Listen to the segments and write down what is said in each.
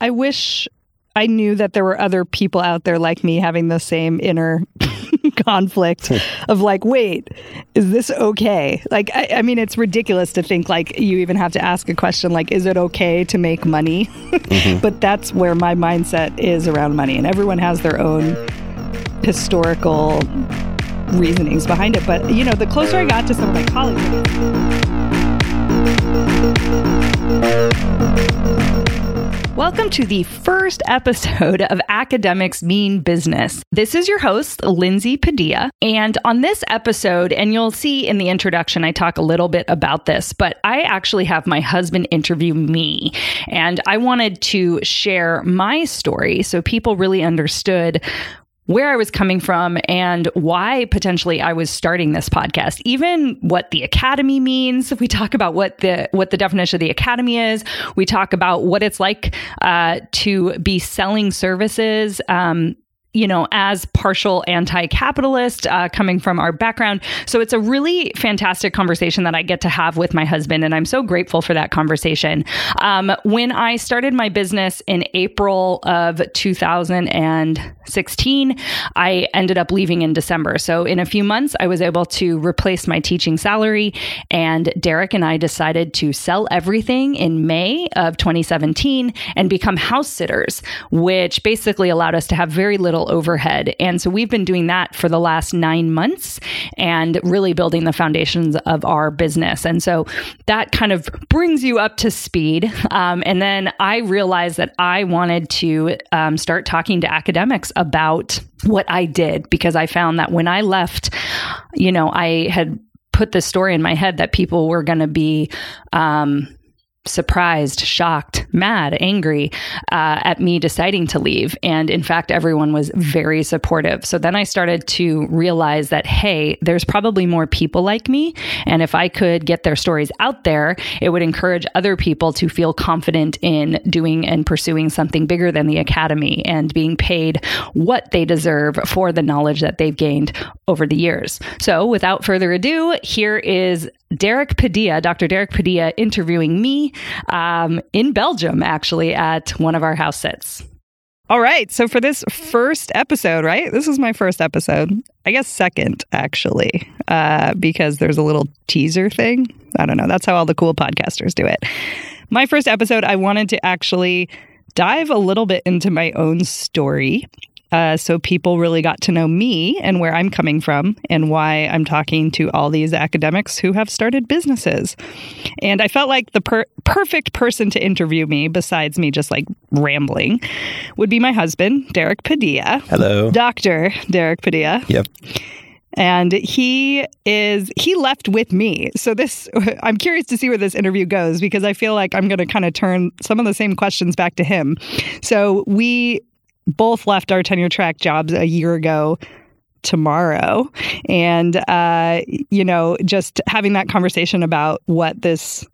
I wish I knew that there were other people out there like me having the same inner conflict of like, wait, is this okay? Like, I, I, mean, it's ridiculous to think like you even have to ask a question like, is it okay to make money? mm-hmm. But that's where my mindset is around money, and everyone has their own historical reasonings behind it. But you know, the closer I got to some of my colleagues. Welcome to the first episode of Academics Mean Business. This is your host, Lindsay Padilla. And on this episode, and you'll see in the introduction, I talk a little bit about this, but I actually have my husband interview me. And I wanted to share my story so people really understood where I was coming from and why potentially I was starting this podcast. Even what the academy means. We talk about what the what the definition of the academy is. We talk about what it's like uh, to be selling services. Um, you know, as partial anti capitalist uh, coming from our background. So it's a really fantastic conversation that I get to have with my husband. And I'm so grateful for that conversation. Um, when I started my business in April of 2016, I ended up leaving in December. So in a few months, I was able to replace my teaching salary. And Derek and I decided to sell everything in May of 2017 and become house sitters, which basically allowed us to have very little overhead. And so we've been doing that for the last nine months and really building the foundations of our business. And so that kind of brings you up to speed. Um, and then I realized that I wanted to um, start talking to academics about what I did because I found that when I left, you know, I had put this story in my head that people were going to be um, surprised, shocked, mad, angry uh, at me deciding to leave. And in fact, everyone was very supportive. So then I started to realize that, hey, there's probably more people like me. And if I could get their stories out there, it would encourage other people to feel confident in doing and pursuing something bigger than the academy and being paid what they deserve for the knowledge that they've gained over the years. So without further ado, here is Derek Padilla, Dr. Derek Padilla, interviewing me um, in Belgium, actually, at one of our house sits. All right. So for this first episode, right? This is my first episode. I guess second, actually, uh, because there's a little teaser thing. I don't know. That's how all the cool podcasters do it. My first episode, I wanted to actually dive a little bit into my own story uh, so people really got to know me and where I'm coming from and why I'm talking to all these academics who have started businesses. And I felt like the per- perfect person to interview me, besides me just like rambling, would be my husband, Derek Padilla. Hello. Dr. Derek Padilla. Yep and he is he left with me so this i'm curious to see where this interview goes because i feel like i'm going to kind of turn some of the same questions back to him so we both left our tenure track jobs a year ago tomorrow. And, uh, you know, just having that conversation about what this,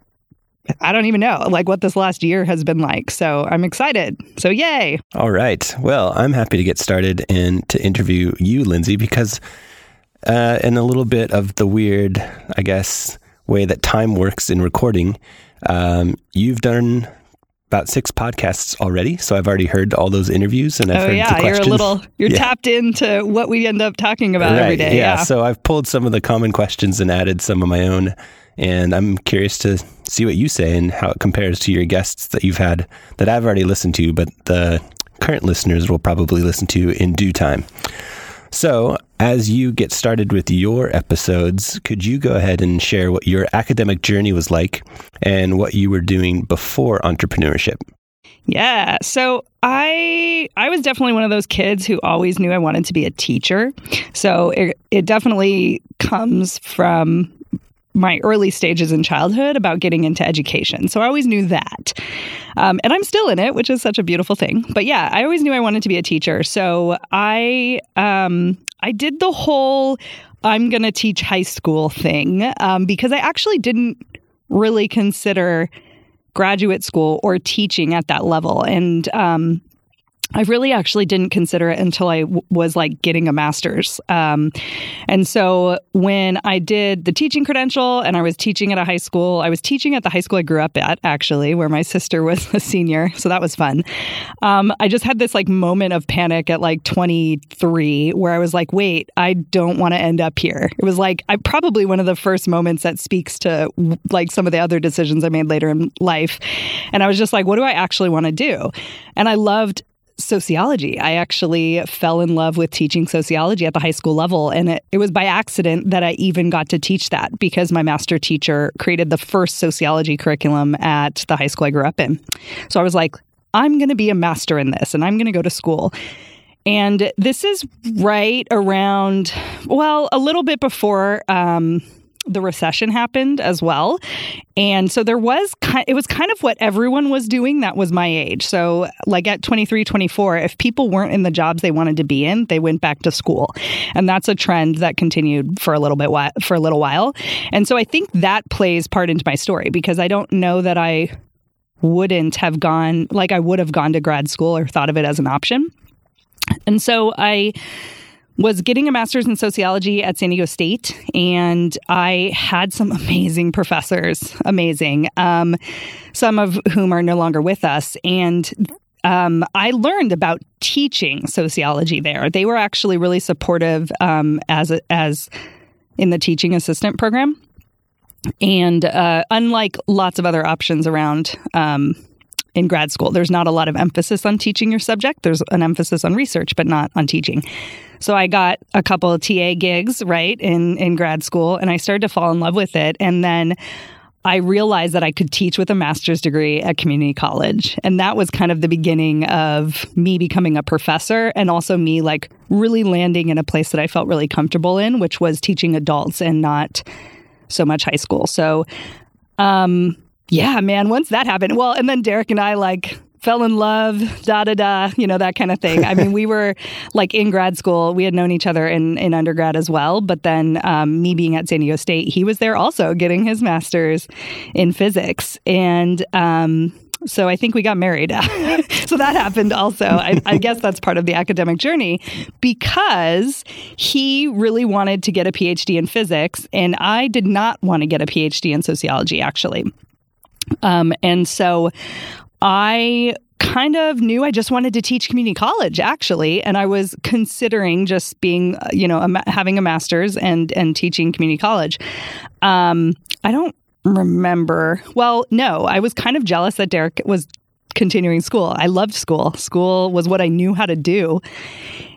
I don't even know, like what this last year has been like. So I'm excited. So, yay. All right. Well, I'm happy to get started and to interview you, Lindsay, because uh, in a little bit of the weird, I guess, way that time works in recording, um, you've done about six podcasts already, so I've already heard all those interviews and I've oh, heard yeah, the questions. You're a little you're yeah. tapped into what we end up talking about right, every day. Yeah. yeah, so I've pulled some of the common questions and added some of my own, and I'm curious to see what you say and how it compares to your guests that you've had that I've already listened to, but the current listeners will probably listen to in due time. So, as you get started with your episodes, could you go ahead and share what your academic journey was like and what you were doing before entrepreneurship? Yeah. So I I was definitely one of those kids who always knew I wanted to be a teacher. So it it definitely comes from my early stages in childhood about getting into education. So I always knew that. Um, and I'm still in it, which is such a beautiful thing. But yeah, I always knew I wanted to be a teacher. So I um, I did the whole I'm going to teach high school thing um, because I actually didn't really consider graduate school or teaching at that level. And um, I really actually didn't consider it until I w- was like getting a master's. Um, and so when I did the teaching credential and I was teaching at a high school, I was teaching at the high school I grew up at, actually, where my sister was a senior. So that was fun. Um, I just had this like moment of panic at like 23 where I was like, wait, I don't want to end up here. It was like, I probably one of the first moments that speaks to like some of the other decisions I made later in life. And I was just like, what do I actually want to do? And I loved sociology. I actually fell in love with teaching sociology at the high school level. And it, it was by accident that I even got to teach that because my master teacher created the first sociology curriculum at the high school I grew up in. So I was like, I'm going to be a master in this and I'm going to go to school. And this is right around, well, a little bit before. Um, the recession happened as well. And so there was it was kind of what everyone was doing that was my age. So like at 23, 24, if people weren't in the jobs they wanted to be in, they went back to school. And that's a trend that continued for a little bit for a little while. And so I think that plays part into my story because I don't know that I wouldn't have gone like I would have gone to grad school or thought of it as an option. And so I was getting a master's in sociology at San Diego State, and I had some amazing professors, amazing, um, some of whom are no longer with us. And um, I learned about teaching sociology there. They were actually really supportive um, as a, as in the teaching assistant program, and uh, unlike lots of other options around um, in grad school. There's not a lot of emphasis on teaching your subject. There's an emphasis on research, but not on teaching. So I got a couple of TA gigs, right, in, in grad school, and I started to fall in love with it. And then I realized that I could teach with a master's degree at community college. And that was kind of the beginning of me becoming a professor and also me like really landing in a place that I felt really comfortable in, which was teaching adults and not so much high school. So, um, yeah, man, once that happened, well, and then Derek and I like fell in love, da da da, you know, that kind of thing. I mean, we were like in grad school, we had known each other in, in undergrad as well. But then um, me being at San Diego State, he was there also getting his master's in physics. And, um, so I think we got married. so that happened also. I, I, guess that's part of the academic journey because he really wanted to get a PhD in physics, and I did not want to get a PhD in sociology, actually. Um, and so I kind of knew I just wanted to teach community college actually. And I was considering just being uh, you know a, having a masters and and teaching community college. Um, I don't remember. Well no I was kind of jealous that Derek was continuing school. I loved school. School was what I knew how to do.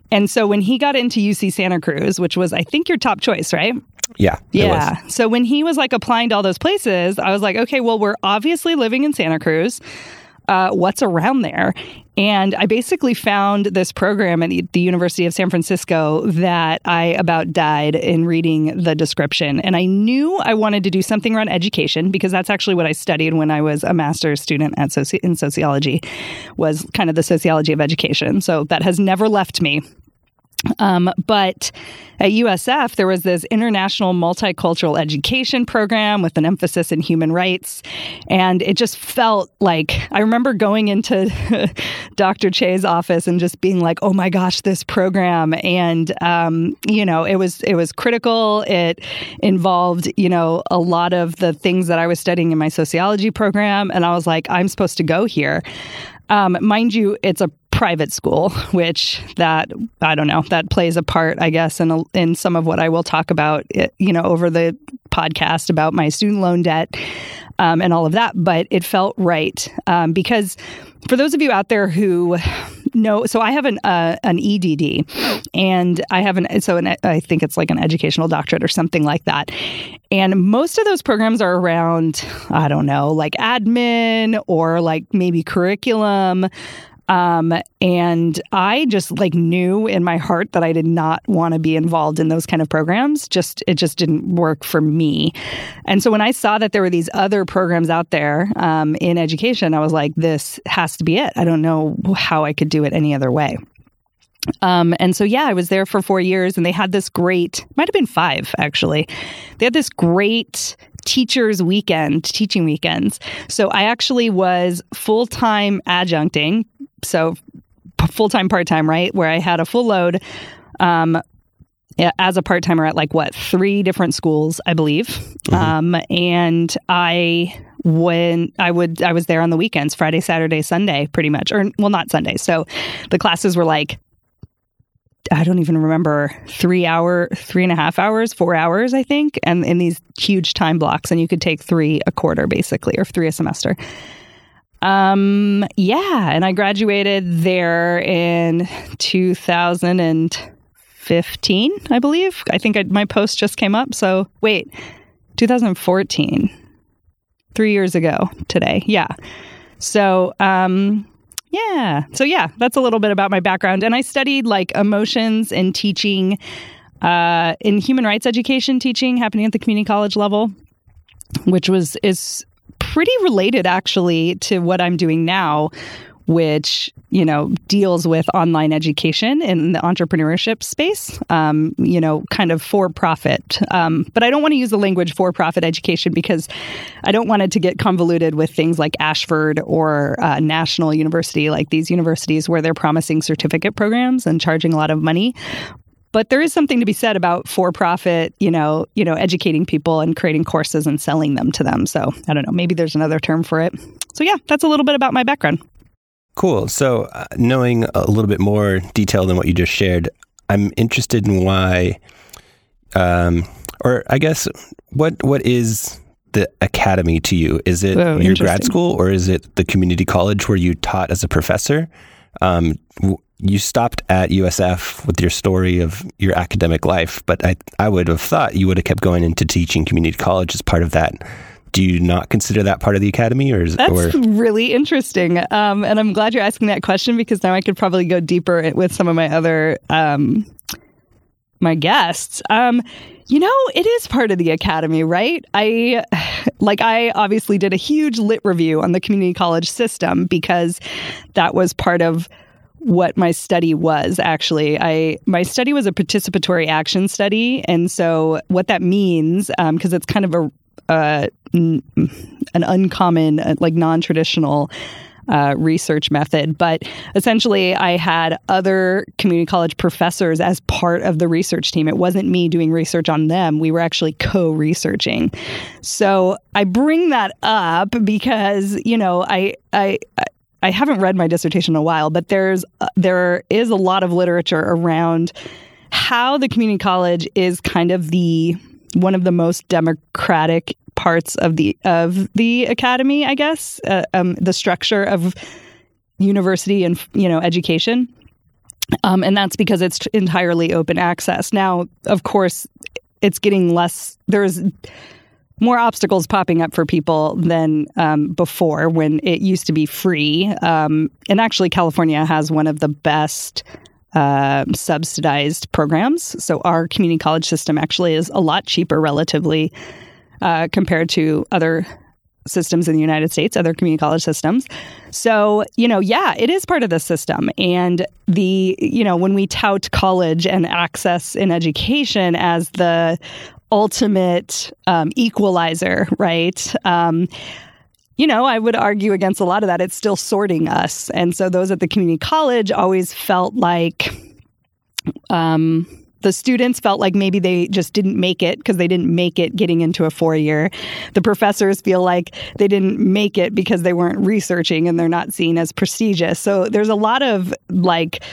And so when he got into UC Santa Cruz which was I think your top choice right yeah. Yeah. So when he was like applying to all those places, I was like, okay, well, we're obviously living in Santa Cruz. Uh, what's around there? And I basically found this program at the University of San Francisco that I about died in reading the description. And I knew I wanted to do something around education because that's actually what I studied when I was a master's student at soci- in sociology was kind of the sociology of education. So that has never left me. Um, but at USF, there was this international multicultural education program with an emphasis in human rights. And it just felt like I remember going into Dr. Che's office and just being like, oh my gosh, this program. And, um, you know, it was, it was critical. It involved, you know, a lot of the things that I was studying in my sociology program. And I was like, I'm supposed to go here. Um, mind you, it's a private school, which that I don't know that plays a part, I guess, in a, in some of what I will talk about, you know, over the podcast about my student loan debt um, and all of that. But it felt right um, because for those of you out there who know, so I have an uh, an EDD, and I have an so an, I think it's like an educational doctorate or something like that. And most of those programs are around, I don't know, like admin or like maybe curriculum. Um, and I just like knew in my heart that I did not want to be involved in those kind of programs. Just it just didn't work for me. And so when I saw that there were these other programs out there um, in education, I was like, this has to be it. I don't know how I could do it any other way. Um, and so, yeah, I was there for four years, and they had this great, might have been five actually. They had this great teachers weekend teaching weekends so i actually was full-time adjuncting so full time, part time, right? Where I had a full load um, as a part timer at like what three different schools, I believe. Mm-hmm. Um, and I when I would I was there on the weekends, Friday, Saturday, Sunday, pretty much, or well, not Sunday. So the classes were like I don't even remember three hour, three and a half hours, four hours, I think, and in these huge time blocks, and you could take three a quarter basically, or three a semester. Um, yeah, and I graduated there in 2015, I believe. I think I, my post just came up. So wait, 2014, three years ago today. Yeah. So, um, yeah. So yeah, that's a little bit about my background. And I studied like emotions and teaching uh, in human rights education teaching happening at the community college level, which was is pretty related actually to what I'm doing now, which you know deals with online education in the entrepreneurship space um, you know kind of for profit. Um, but i don't want to use the language for profit education because i don't want it to get convoluted with things like ashford or uh, national university like these universities where they're promising certificate programs and charging a lot of money but there is something to be said about for profit you know you know educating people and creating courses and selling them to them so i don't know maybe there's another term for it so yeah that's a little bit about my background Cool. So, uh, knowing a little bit more detail than what you just shared, I'm interested in why, um, or I guess what what is the academy to you? Is it oh, your grad school or is it the community college where you taught as a professor? Um, you stopped at USF with your story of your academic life, but I I would have thought you would have kept going into teaching community college as part of that. Do you not consider that part of the academy or is that's or? really interesting um, and i'm glad you're asking that question because now i could probably go deeper with some of my other um, my guests. Um, you know it is part of the academy right? I like i obviously did a huge lit review on the community college system because that was part of what my study was actually i my study was a participatory action study and so what that means because um, it's kind of a uh, n- an uncommon, uh, like non traditional. Uh, research method. But essentially, I had other community college professors as part of the research team. It wasn't me doing research on them, we were actually co researching. So I bring that up because, you know, I, I, I haven't read my dissertation in a while, but there's uh, there is a lot of literature around how the community college is kind of the one of the most democratic parts of the of the academy, I guess, uh, um, the structure of university and you know education. Um, and that's because it's entirely open access. Now, of course, it's getting less. There's more obstacles popping up for people than um, before when it used to be free. Um, and actually, California has one of the best uh, subsidized programs. So our community college system actually is a lot cheaper relatively uh, compared to other systems in the United States, other community college systems. So, you know, yeah, it is part of the system. And the, you know, when we tout college and access in education as the ultimate um, equalizer, right? Um, you know, I would argue against a lot of that. It's still sorting us. And so those at the community college always felt like um, the students felt like maybe they just didn't make it because they didn't make it getting into a four year. The professors feel like they didn't make it because they weren't researching and they're not seen as prestigious. So there's a lot of like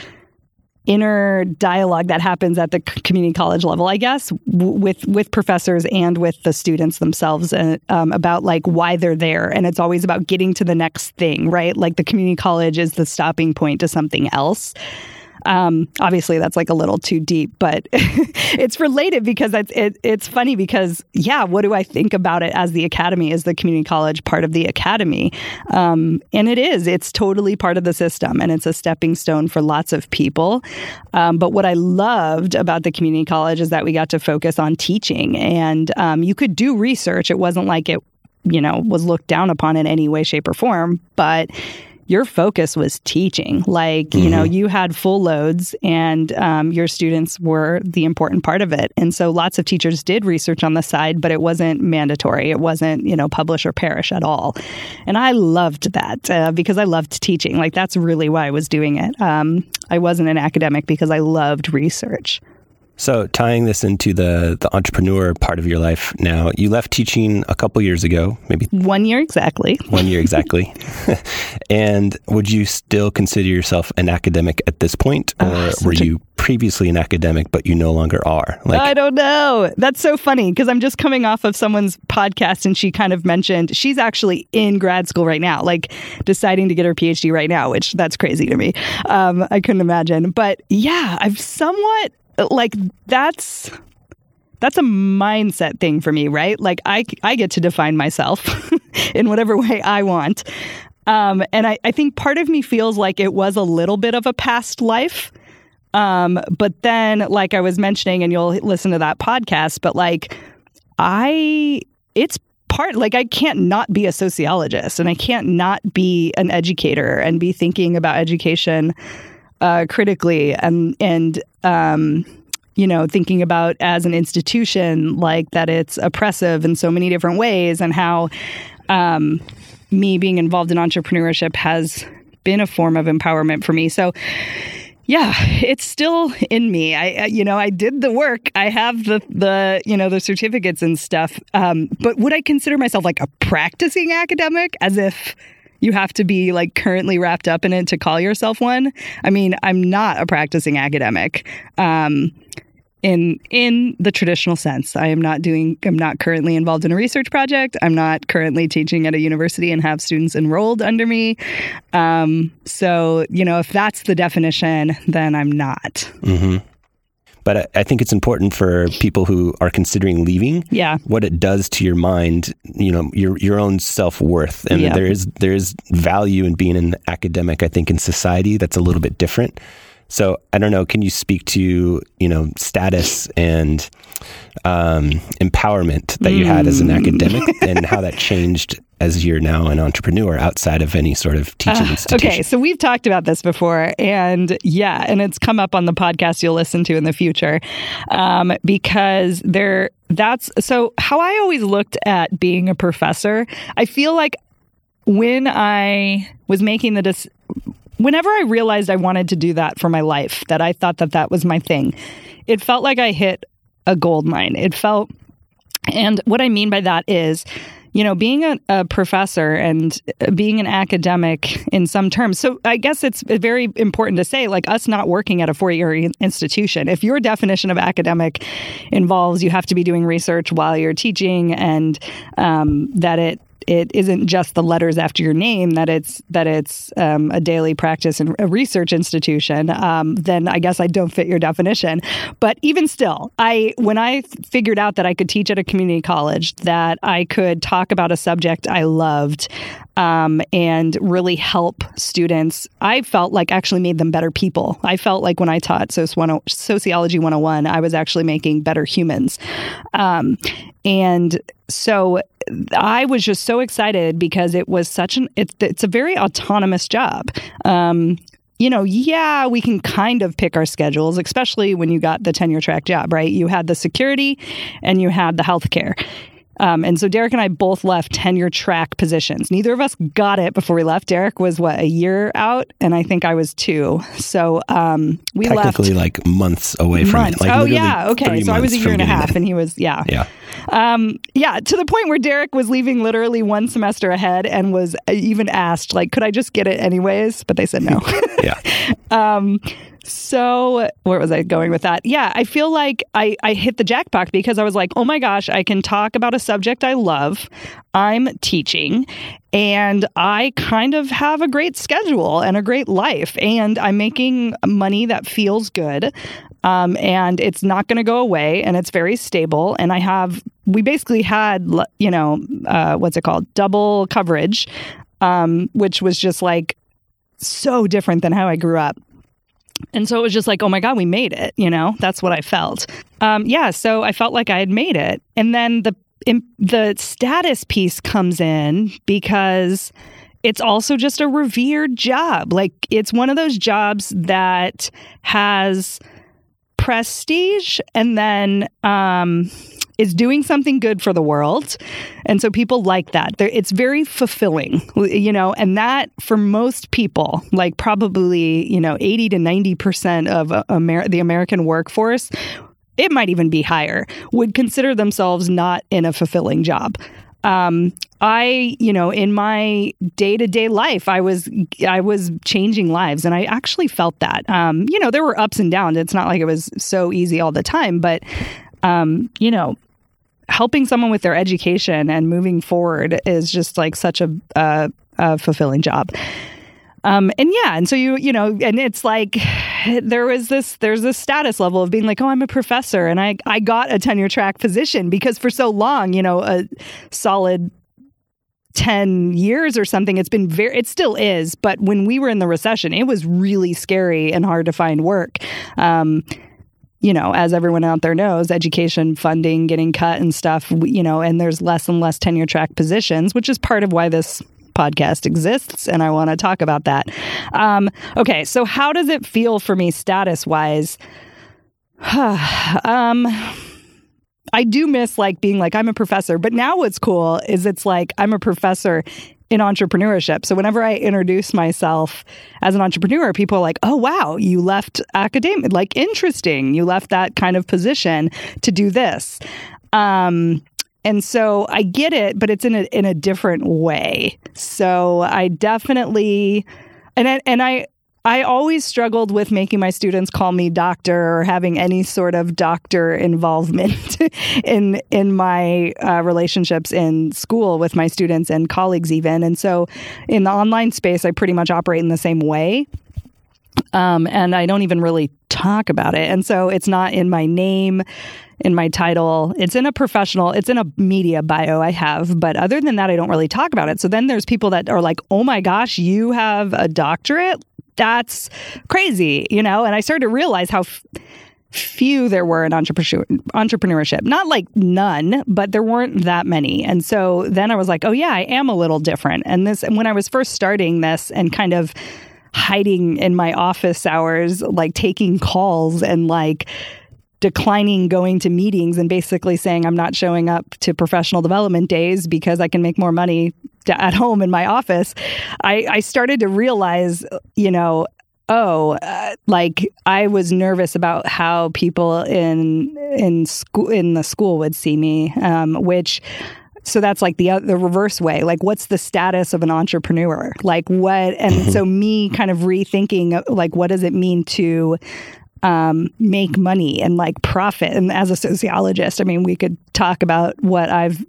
inner dialogue that happens at the community college level, I guess, with with professors and with the students themselves, uh, um, about like why they're there, and it's always about getting to the next thing, right? Like the community college is the stopping point to something else. Um, obviously, that's like a little too deep, but it's related because it's it, it's funny because yeah, what do I think about it as the academy? Is the community college part of the academy? Um, and it is. It's totally part of the system, and it's a stepping stone for lots of people. Um, but what I loved about the community college is that we got to focus on teaching, and um, you could do research. It wasn't like it, you know, was looked down upon in any way, shape, or form, but your focus was teaching. Like, mm-hmm. you know, mm-hmm. you had full loads and um, your students were the important part of it. And so lots of teachers did research on the side, but it wasn't mandatory. It wasn't, you know, publish or perish at all. And I loved that uh, because I loved teaching. Like, that's really why I was doing it. Um, I wasn't an academic because I loved research. So, tying this into the the entrepreneur part of your life now, you left teaching a couple years ago, maybe one year exactly. One year exactly. and would you still consider yourself an academic at this point, or uh, were you previously an academic but you no longer are? Like, I don't know. That's so funny because I'm just coming off of someone's podcast, and she kind of mentioned she's actually in grad school right now, like deciding to get her PhD right now, which that's crazy to me. Um, I couldn't imagine, but yeah, I've somewhat like that's that's a mindset thing for me, right? Like I I get to define myself in whatever way I want. Um, and I, I think part of me feels like it was a little bit of a past life. Um, but then, like I was mentioning, and you'll listen to that podcast, but like I, it's part, like I can't not be a sociologist and I can't not be an educator and be thinking about education uh, critically and and um, you know thinking about as an institution like that it's oppressive in so many different ways and how um, me being involved in entrepreneurship has been a form of empowerment for me. So yeah it's still in me. I you know i did the work. I have the the you know the certificates and stuff. Um, but would i consider myself like a practicing academic as if you have to be like currently wrapped up in it to call yourself one. I mean, I'm not a practicing academic. Um, in in the traditional sense. I am not doing I'm not currently involved in a research project. I'm not currently teaching at a university and have students enrolled under me. Um, so, you know, if that's the definition, then I'm not. Mm-hmm. But I think it's important for people who are considering leaving. Yeah. What it does to your mind, you know, your your own self worth, and yeah. there is there is value in being an academic. I think in society that's a little bit different. So I don't know. Can you speak to you know status and um, empowerment that you had as an mm. academic and how that changed as you're now an entrepreneur outside of any sort of teaching uh, institution? Okay, so we've talked about this before, and yeah, and it's come up on the podcast you'll listen to in the future um, because there. That's so how I always looked at being a professor. I feel like when I was making the decision whenever I realized I wanted to do that for my life, that I thought that that was my thing, it felt like I hit a gold mine. It felt, and what I mean by that is, you know, being a, a, professor and being an academic in some terms. So I guess it's very important to say, like us not working at a four year institution, if your definition of academic involves you have to be doing research while you're teaching and um, that it it isn't just the letters after your name that it's that it's um, a daily practice and a research institution um, then i guess i don't fit your definition. But even still i when i figured out that i could teach at a community college that i could talk about a subject i loved um, and really help students i felt like actually made them better people. I felt like when i taught sociology 101 i was actually making better humans. Um, and so I was just so excited because it was such an it, it's a very autonomous job. Um, you know, yeah, we can kind of pick our schedules, especially when you got the tenure track job, right? You had the security and you had the healthcare. Um, and so Derek and I both left tenure track positions. Neither of us got it before we left. Derek was what a year out, and I think I was two. So um, we technically left like months away from months. it. Like oh yeah, okay. So I was a year and a half, and he was yeah, yeah, um, yeah. To the point where Derek was leaving literally one semester ahead, and was even asked like, could I just get it anyways? But they said no. yeah. Um, so, where was I going with that? Yeah, I feel like I, I hit the jackpot because I was like, oh my gosh, I can talk about a subject I love. I'm teaching and I kind of have a great schedule and a great life, and I'm making money that feels good. Um, and it's not going to go away, and it's very stable. And I have, we basically had, you know, uh, what's it called? Double coverage, um, which was just like so different than how I grew up. And so it was just like, oh my God, we made it. You know, that's what I felt. Um, yeah. So I felt like I had made it. And then the, the status piece comes in because it's also just a revered job. Like it's one of those jobs that has prestige and then um, is doing something good for the world. And so people like that. They're, it's very fulfilling, you know, and that for most people, like probably, you know, 80 to 90% of Amer- the American workforce, it might even be higher, would consider themselves not in a fulfilling job um, I, you know, in my day to day life, I was I was changing lives, and I actually felt that. Um, you know, there were ups and downs. It's not like it was so easy all the time, but um, you know, helping someone with their education and moving forward is just like such a, a, a fulfilling job. Um, and yeah, and so you, you know, and it's like there was this, there's this status level of being like, oh, I'm a professor, and I, I got a tenure track position because for so long, you know, a solid 10 years or something it's been very it still is. But when we were in the recession it was really scary and hard to find work. Um, you know, as everyone out there knows, education funding getting cut and stuff, you know, and there's less and less tenure track positions, which is part of why this podcast exists, and I want to talk about that. Um, okay, so how does it feel for me status wise? um, I do miss like being like I'm a professor, but now what's cool is it's like I'm a professor in entrepreneurship. So whenever I introduce myself as an entrepreneur, people are like, "Oh wow, you left academic, like interesting. You left that kind of position to do this." Um, and so I get it, but it's in a in a different way. So I definitely and I, and I I always struggled with making my students call me doctor or having any sort of doctor involvement in in my uh, relationships in school with my students and colleagues even. And so in the online space, I pretty much operate in the same way. Um, and I don't even really talk about it. And so it's not in my name in my title. It's in a professional, it's in a media bio I have, but other than that, I don't really talk about it. So then there's people that are like, oh my gosh, you have a doctorate? That's crazy, you know? And I started to realize how. F- few there were in entrepreneurship. Not like none, but there weren't that many. And so then I was like, oh yeah, I am a little different. And this and when I was first starting this and kind of hiding in my office hours, like taking calls and like declining going to meetings and basically saying I'm not showing up to professional development days because I can make more money at home in my office, I, I started to realize, you know, oh, uh, like I was nervous about how people in in school in the school would see me, um, which. So that's like the uh, the reverse way. Like, what's the status of an entrepreneur? Like, what? And so mm-hmm. me kind of rethinking, uh, like, what does it mean to um, make money and like profit. And as a sociologist, I mean, we could talk about what I've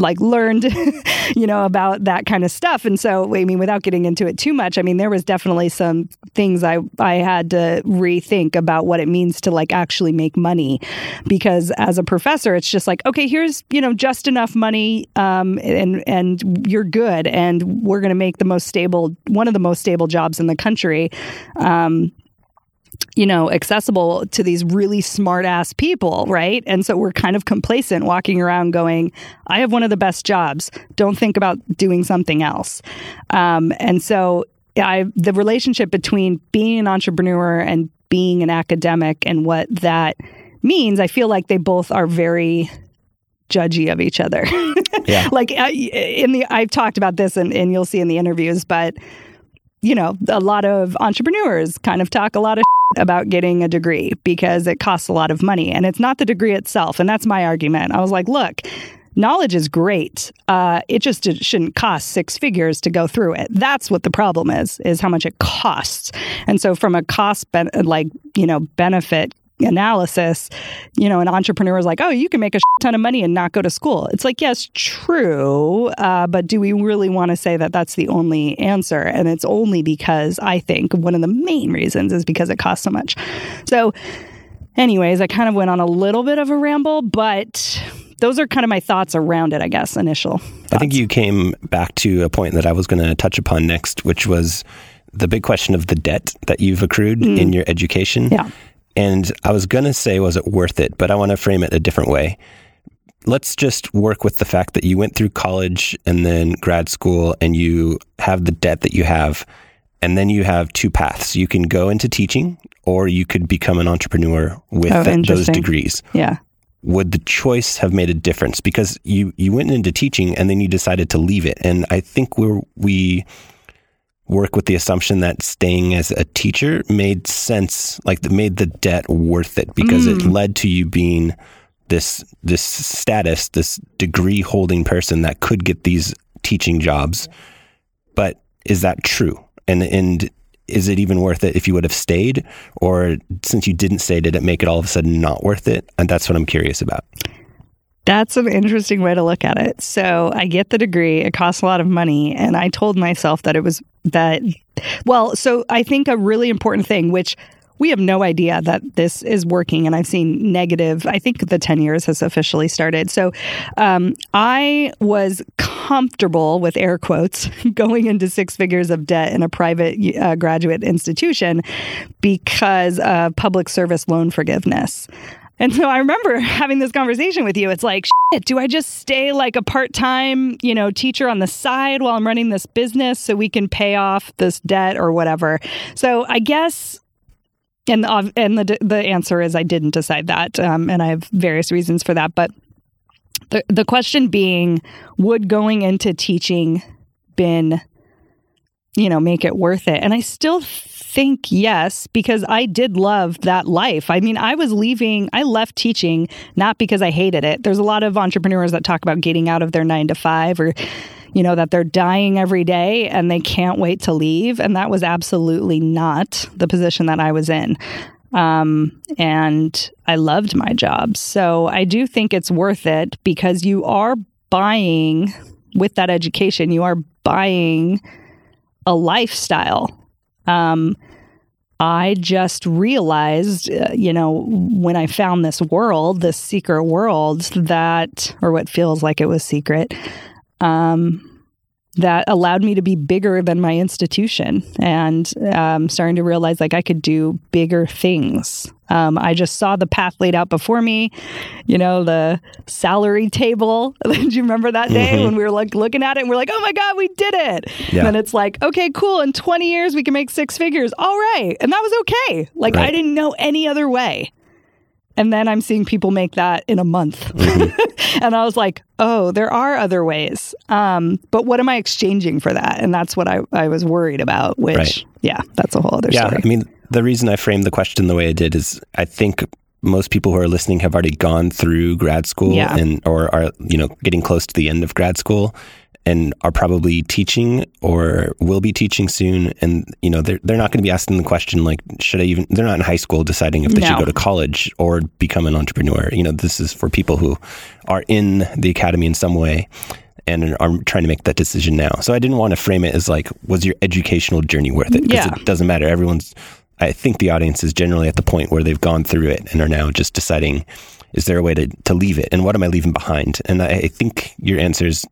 like learned, you know, about that kind of stuff. And so, I mean, without getting into it too much, I mean, there was definitely some things I I had to rethink about what it means to like actually make money, because as a professor, it's just like, okay, here's you know just enough money, um, and and you're good, and we're going to make the most stable, one of the most stable jobs in the country. Um, you know, accessible to these really smart ass people, right? And so we're kind of complacent walking around going, I have one of the best jobs. Don't think about doing something else. Um, and so I, the relationship between being an entrepreneur and being an academic and what that means, I feel like they both are very judgy of each other. yeah. like in the, I've talked about this and, and you'll see in the interviews, but you know, a lot of entrepreneurs kind of talk a lot of about getting a degree because it costs a lot of money and it's not the degree itself. And that's my argument. I was like, look, knowledge is great. Uh, it just it shouldn't cost six figures to go through it. That's what the problem is, is how much it costs. And so from a cost, ben- like, you know, benefit analysis, you know, an entrepreneur is like, oh, you can make a ton of money and not go to school. It's like, yes, true. Uh, but do we really want to say that that's the only answer? And it's only because I think one of the main reasons is because it costs so much. So, anyways, I kind of went on a little bit of a ramble, but those are kind of my thoughts around it, I guess, initial. Thoughts. I think you came back to a point that I was going to touch upon next, which was the big question of the debt that you've accrued mm. in your education. Yeah. And I was going to say, was it worth it? But I want to frame it a different way. let's just work with the fact that you went through college and then grad school and you have the debt that you have. And then you have two paths. You can go into teaching or you could become an entrepreneur with Oh, th- those degrees. Yeah. Would the choice have made a difference? Because you, you went into teaching and then you decided to leave it. And I think we're, we work with the assumption that staying as a teacher made sense, like made the debt worth it because it Mm. led to you being this this status, this degree holding person that could get these teaching jobs. But is that true? And and is it even worth it if you would have stayed? Or since you didn't stay, did it make it all of a sudden not worth it? And that's what I'm curious about. That's an interesting way to look at it. So I get the degree, it costs a lot of money. And I told myself that it was that, well, so I think a really important thing, which we have no idea that this is working. And I've seen negative, I think the 10 years has officially started. So um, I was comfortable with air quotes going into six figures of debt in a private uh, graduate institution because of public service loan forgiveness. And so I remember having this conversation with you. It's like, shit, do I just stay like a part time, you know, teacher on the side while I'm running this business so we can pay off this debt or whatever? So I guess. And uh, and the the answer is I didn't decide that, um, and I have various reasons for that. But the the question being, would going into teaching been, you know, make it worth it? And I still think yes, because I did love that life. I mean, I was leaving, I left teaching not because I hated it. There's a lot of entrepreneurs that talk about getting out of their nine to five or, you know, that they're dying every day and they can't wait to leave. And that was absolutely not the position that I was in. Um, and I loved my job. So I do think it's worth it because you are buying with that education, you are buying a lifestyle. Um, I just realized, uh, you know, when I found this world, this secret world that, or what feels like it was secret, um, that allowed me to be bigger than my institution and um, starting to realize like I could do bigger things. Um, I just saw the path laid out before me, you know, the salary table. Do you remember that day Mhm. when we were like looking at it and we're like, oh my God, we did it. Yeah. And then it's like, okay, cool. In 20 years, we can make six figures. All right. And that was okay. Like, I didn't know any other way. And then I'm seeing people make that in a month. Mm-hmm. and I was like, oh, there are other ways. Um, but what am I exchanging for that? And that's what I, I was worried about, which, Right. yeah, that's a whole other Yeah, story. I mean, the reason I framed the question the way I did is I think most people who are listening have already gone through grad school Yeah. and or are you know getting close to the end of grad school and are probably teaching or will be teaching soon and you know they're they're not going to be asking the question like should I even they're not in high school deciding if they should go to college or become an entrepreneur you know this is for people who are in the academy in some way and are trying to make that decision now. So I didn't want to frame it as like, was your educational journey worth it? Because Yeah. it doesn't matter. Everyone's, I think the audience is generally at the point where they've gone through it and are now just deciding, is there a way to, to leave it? And what am I leaving behind? And I, I think your answer is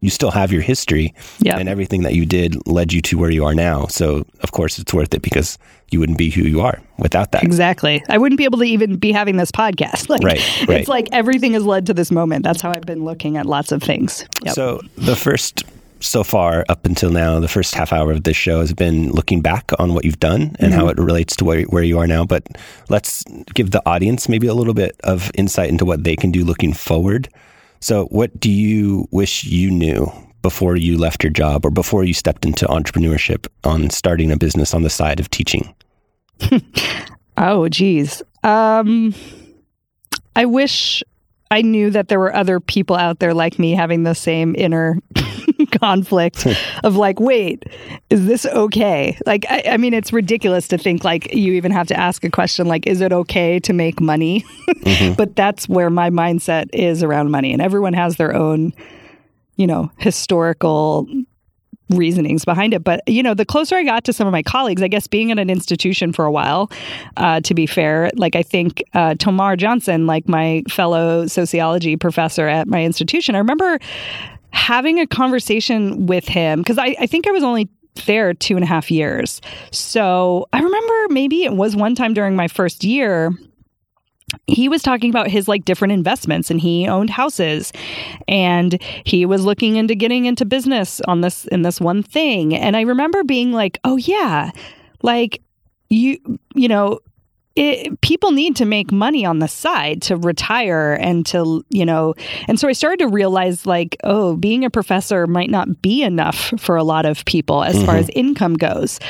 you, still have your history Yeah. and everything that you did led you to where you are now. So of course it's worth it because you wouldn't be who you are without that. Exactly. I wouldn't be able to even be having this podcast. Like, Right, right. It's like everything has led to this moment. That's how I've been looking at lots of things. Yep. So the first so far up until now, the first half hour of this show has been looking back on what you've done and how mm-hmm. it relates to where, where you are now. But let's give the audience maybe a little bit of insight into what they can do looking forward. So, what do you wish you knew before you left your job or before you stepped into entrepreneurship on starting a business on the side of teaching? Oh, geez. Um, I wish I knew that there were other people out there like me having the same inner conflict of like, wait, is this okay? Like, I, I mean, it's ridiculous to think like you even have to ask a question like, is it okay to make money? but that's where my mindset is around money, and everyone has their own, you know, historical reasonings behind it. But, you know, the closer I got to some of my colleagues, I guess being in an institution for a while, uh, to be fair, like I think uh, Tomar Johnson, like my fellow sociology professor at my institution, I remember having a conversation with him because I, I think I was only there two and a half years. So I remember maybe it was one time during my first year he was talking about his like different investments and he owned houses and he was looking into getting into business on this in this one thing and i remember being like oh yeah like you you know it, people need to make money on the side to retire and to you know and so i started to realize like oh being a professor might not be enough for a lot of people as mm-hmm. far as income goes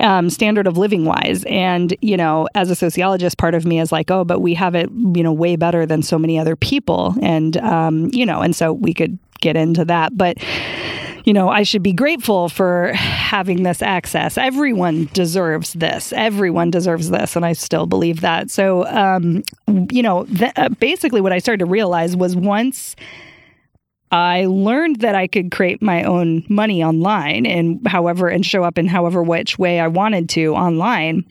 um, standard of living wise. And you know as a sociologist part of me is like oh but we have it you know way better than so many other people. And um, you know and so we could get into that. But you know, I should be grateful for having this access. Everyone deserves this. Everyone deserves this. And I still believe that. So, um, you know, th- uh, basically what I started to realize was once I learned that I could create my own money online and however, and show up in however which way I wanted to online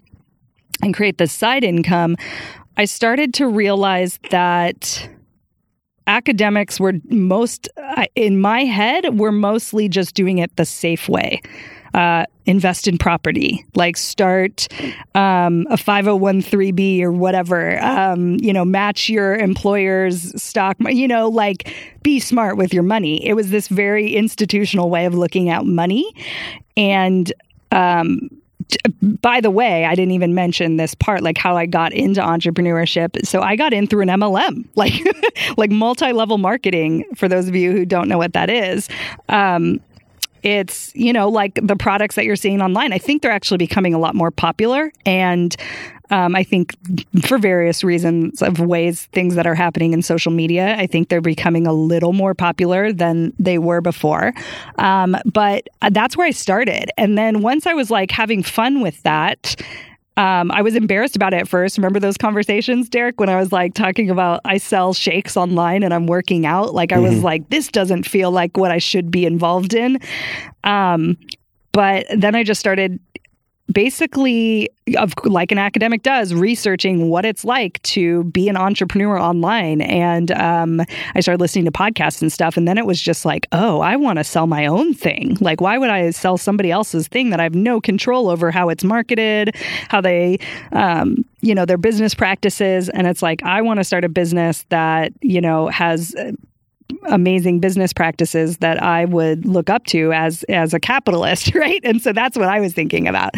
and create this side income. I started to realize that academics were most, in my head, were mostly just doing it the safe way. Uh, invest in property, like start um, a 501b or whatever, um, you know, match your employer's stock, you know, like be smart with your money. It was this very institutional way of looking at money. And um, by the way, I didn't even mention this part, like how I got into entrepreneurship. So I got in through an MLM, like like multi-level marketing. For those of you who don't know what that is, um, it's you know like the products that you're seeing online. I think they're actually becoming a lot more popular, and um, I think for various reasons of ways things that are happening in social media, I think they're becoming a little more popular than they were before. Um, but that's where I started. And then once I was like having fun with that, um, I was embarrassed about it at first. Remember those conversations, Derek, when I was like talking about I sell shakes online and I'm working out? Like I mm-hmm. was like, this doesn't feel like what I should be involved in. Um, but then I just started basically of like an academic does researching what it's like to be an entrepreneur online. And um, i started listening to podcasts and stuff and then it was just like oh i want to sell my own thing. Like why would i sell somebody else's thing that i have no control over how it's marketed how they um, you know their business practices? And it's like i want to start a business that you know has amazing business practices that I would look up to as as a capitalist, right? And so that's what I was thinking about.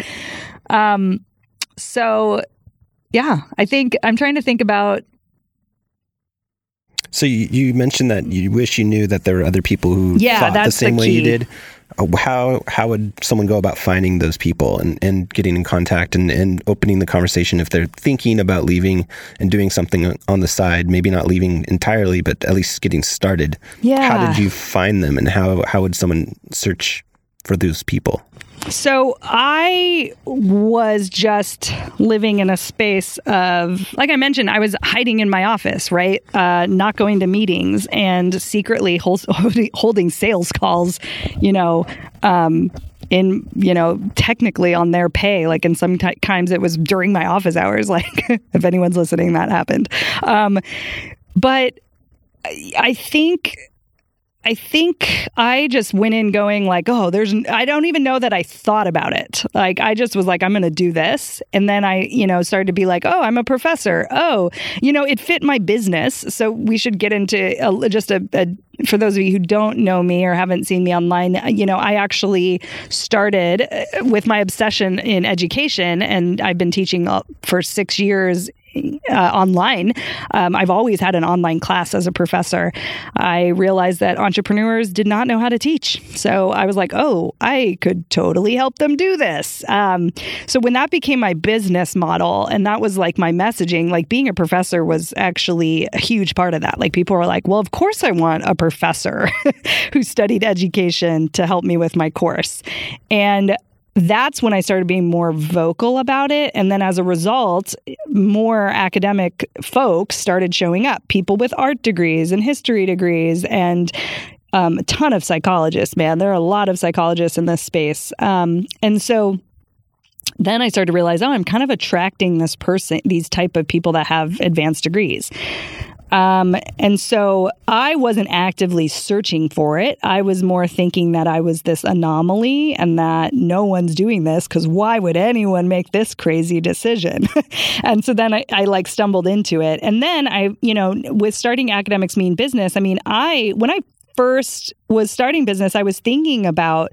Um, so yeah, I think I'm trying to think about. So you, you mentioned that you wish you knew that there were other people who yeah, thought the same the way you did. Uh, how how would someone go about finding those people and, and getting in contact and, and opening the conversation if they're thinking about leaving and doing something on the side maybe not leaving entirely but at least getting started? Yeah how did you find them and how how would someone search for those people so I was just living in a space of, like I mentioned, I was hiding in my office, right? Uh, not going to meetings and secretly hold, holding sales calls, you know, um, in you know technically on their pay like in some t- times it was during my office hours like if anyone's listening that happened um, but i think I think I just went in going like, oh, there's, I don't even know that I thought about it. Like, I just was like, I'm going to do this. And then I, you know, started to be like, oh, I'm a professor. Oh, you know, it fit my business. So we should get into a, just a, a for those of you who don't know me or haven't seen me online, you know, I actually started uh, with my obsession in education and I've been teaching for six years uh, online. Um, I've always had an online class as a professor. I realized that entrepreneurs did not know how to teach. So I was like, oh, I could totally help them do this. Um, so when that became my business model, and that was like my messaging, like being a professor was actually a huge part of that. Like people were like, well, of course I want a professor who studied education to help me with my course. And that's when I started being more vocal about it. And then as a result, more academic folks started showing up people with art degrees and history degrees and um, a ton of psychologists, man. There are a lot of psychologists in this space. Um, and so then I started to realize, oh, I'm kind of attracting this person, these type of people that have advanced degrees. Um, and so I wasn't actively searching for it. I was more thinking that I was this anomaly and that no one's doing this because why would anyone make this crazy decision? and so then I, I like stumbled into it. And then I, you know, with starting Academics Mean Business, I mean, I, when I first was starting business, I was thinking about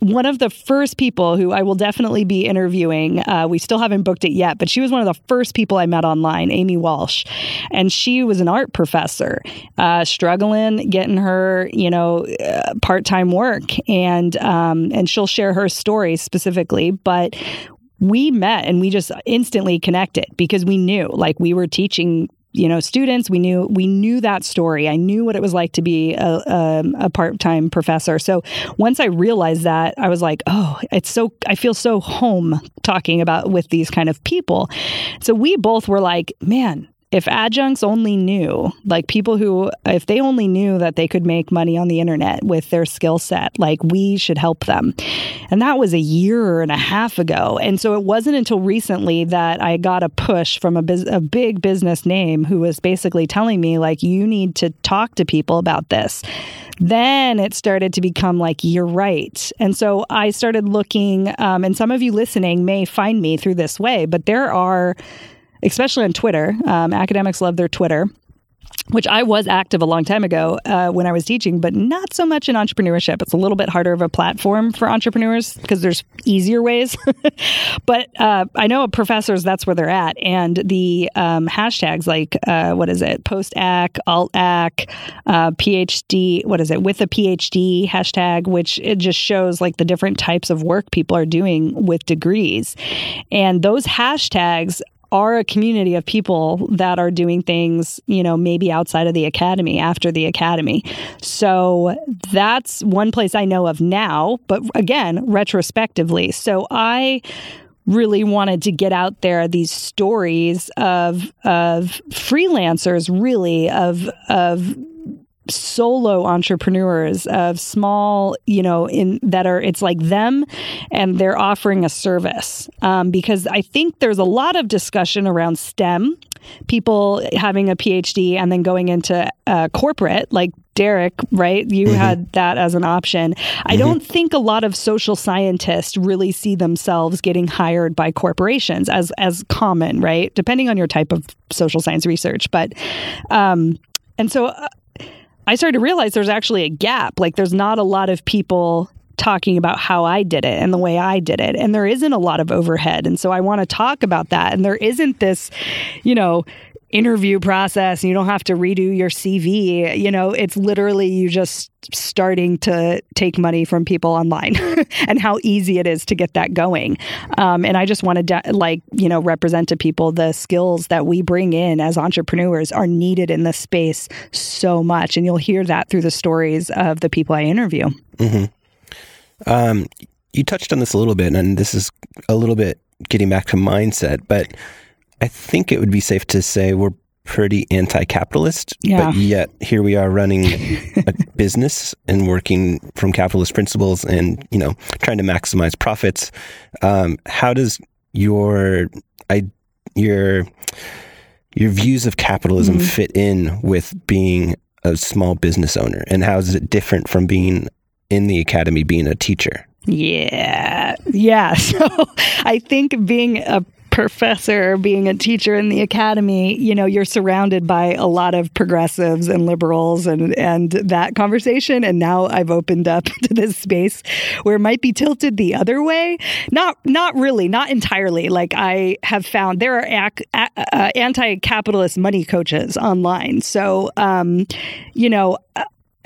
one of the first people who I will definitely be interviewing. Uh, we still haven't booked it yet, but she was one of the first people I met online, Amy Walsh, and she was an art professor, uh, struggling getting her, you know, uh, part time work, and um, and she'll share her story specifically, but. We met and we just instantly connected because we knew like we were teaching you know students. We knew we knew that story. I knew what it was like to be a, a, um, a, part-time professor. So once i realized that i was like oh it's so i feel so home talking about with these kind of people. So we both were like man if adjuncts only knew, like people who, if they only knew that they could make money on the internet with their skill set, like we should help them. And that was a year and a half ago. And so it wasn't until recently that I got a push from a, biz- a big business name who was basically telling me, like, you need to talk to people about this then it started to become like, you're right. And so I started looking, um, and some of you listening may find me through this way, but there are especially on Twitter. Um, academics love their Twitter which I was active a long time ago uh, when I was teaching, but not so much in entrepreneurship. It's a little bit harder of a platform for entrepreneurs because there's easier ways. but uh, I know professors, that's where they're at. And the um, hashtags like, uh, what is it, post ac, alt ac, uh, PhD, what is it, with a PhD hashtag, which it just shows like the different types of work people are doing with degrees. And those hashtags are a community of people that are doing things, you know, maybe outside of the academy, after the academy. So that's one place I know of now, but again, retrospectively. So I really wanted to get out there these stories of of freelancers really of of solo entrepreneurs of small you know in that are it's like them and they're offering a service um, because i think there's a lot of discussion around stem people having a phd and then going into uh, corporate like Derek, right? You mm-hmm. had that as an option. I mm-hmm. don't think a lot of social scientists really see themselves getting hired by corporations as as common, right? Depending on your type of social science research, but um, and so uh, I started to realize there's actually a gap. Like there's not a lot of people talking about how I did it and the way I did it. And there isn't a lot of overhead. And so I want to talk about that. And there isn't this, you know, interview process you don't have to redo your CV. You know, it's literally you just starting to take money from people online and how easy it is to get that going. Um, and I just want to, de- like, you know, represent to people the skills that we bring in as entrepreneurs are needed in this space so much. And you'll hear that through the stories of the people I interview. Mm-hmm. Um, you touched on this a little bit, and this is a little bit getting back to mindset, but I think it would be safe to say we're pretty anti-capitalist, yeah. but yet here we are running a business and working from capitalist principles, and you know, trying to maximize profits. Um, how does your I your your views of capitalism mm-hmm. fit in with being a small business owner, and how is it different from being in the academy, being a teacher? Yeah. Yeah. So I think being a professor, being a teacher in the academy, you know, you're surrounded by a lot of progressives and liberals and and that conversation. And now I've opened up to this space where it might be tilted the other way. Not not really, not entirely. Like I have found there are ac- uh, anti-capitalist money coaches online. So, um, you know.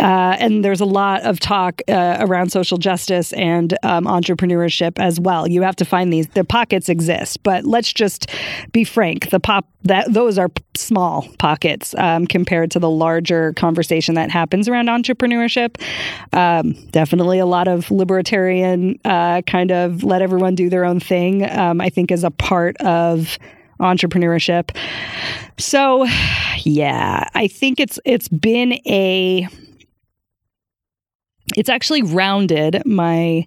Uh, and there's a lot of talk uh, around social justice and um, entrepreneurship as well. You have to find these. The pockets exist, but let's just be frank. The pop that those are small pockets um, compared to the larger conversation that happens around entrepreneurship. Um, definitely a lot of libertarian uh, kind of let everyone do their own thing. Um, I think is a part of entrepreneurship. So, yeah, I think it's it's been a it's actually rounded my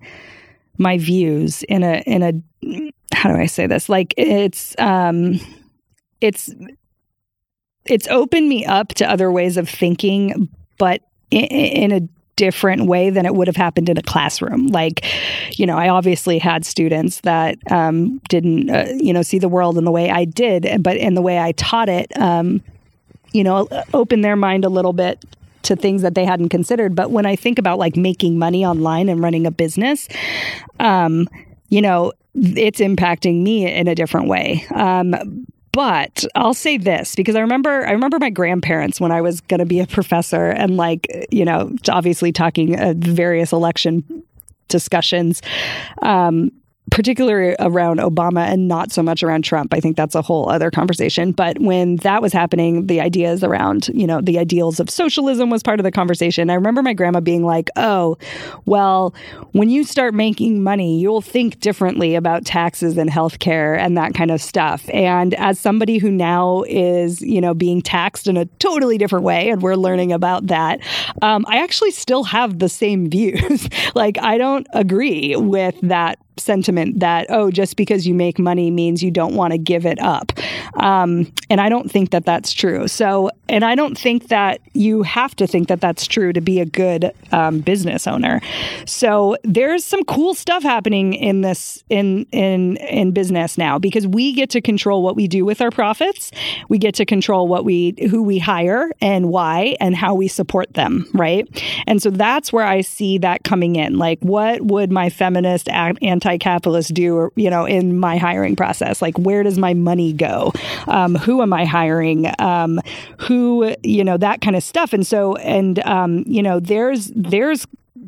my views in a in a how do I say this? Like it's um it's it's opened me up to other ways of thinking, but in, in a different way than it would have happened in a classroom. Like, you know, I obviously had students that um, didn't, uh, you know, see the world in the way I did, but in the way I taught it, um, you know, open their mind a little bit to things that they hadn't considered. But when I think about like making money online and running a business, um, you know, it's impacting me in a different way. Um, but I'll say this because I remember I remember my grandparents when I was going to be a professor and like you know obviously talking uh, various election discussions. Um, particularly around Obama and not so much around Trump. I think that's a whole other conversation. But when that was happening, the ideas around, you know, the ideals of socialism was part of the conversation. I remember my grandma being like, oh, well, when you start making money, you'll think differently about taxes and healthcare and that kind of stuff. And as somebody who now is, you know, being taxed in a totally different way, and we're learning about that, um, I actually still have the same views. like, I don't agree with that sentiment that oh just because you make money means you don't want to give it up. Um, and i don't think that that's true. So and i don't think that you have to think that that's true to be a good um, business owner. So there's some cool stuff happening in this in in in business now because we get to control what we do with our profits. We get to control what we who we hire and why and how we support them right? And so that's where i see that coming in. Like what would my feminist anti anti-capitalist do, you know, in my hiring process? Like, where does my money go? Um, who am I hiring? Um, who, you know, that kind of stuff. And so, and um, you know, there's there's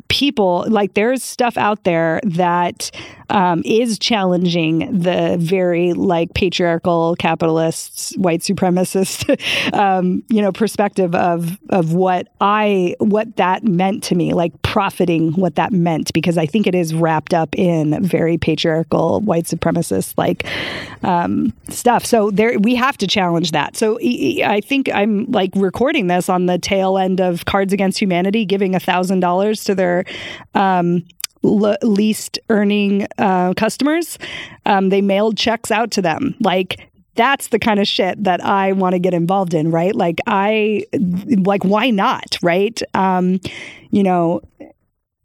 people like there's stuff out there that um, is challenging the very like patriarchal capitalists white supremacist um, you know perspective of of what i what that meant to me like profiting what that meant because i think it is wrapped up in very patriarchal white supremacist like um, stuff. So there we have to challenge that. So i think i'm like recording this on the tail end of cards against humanity giving a thousand dollars to their um, least earning uh, customers. Um, they mailed checks out to them. Like that's the kind of shit that I want to get involved in, right? Like I like why not, right? Um, you know,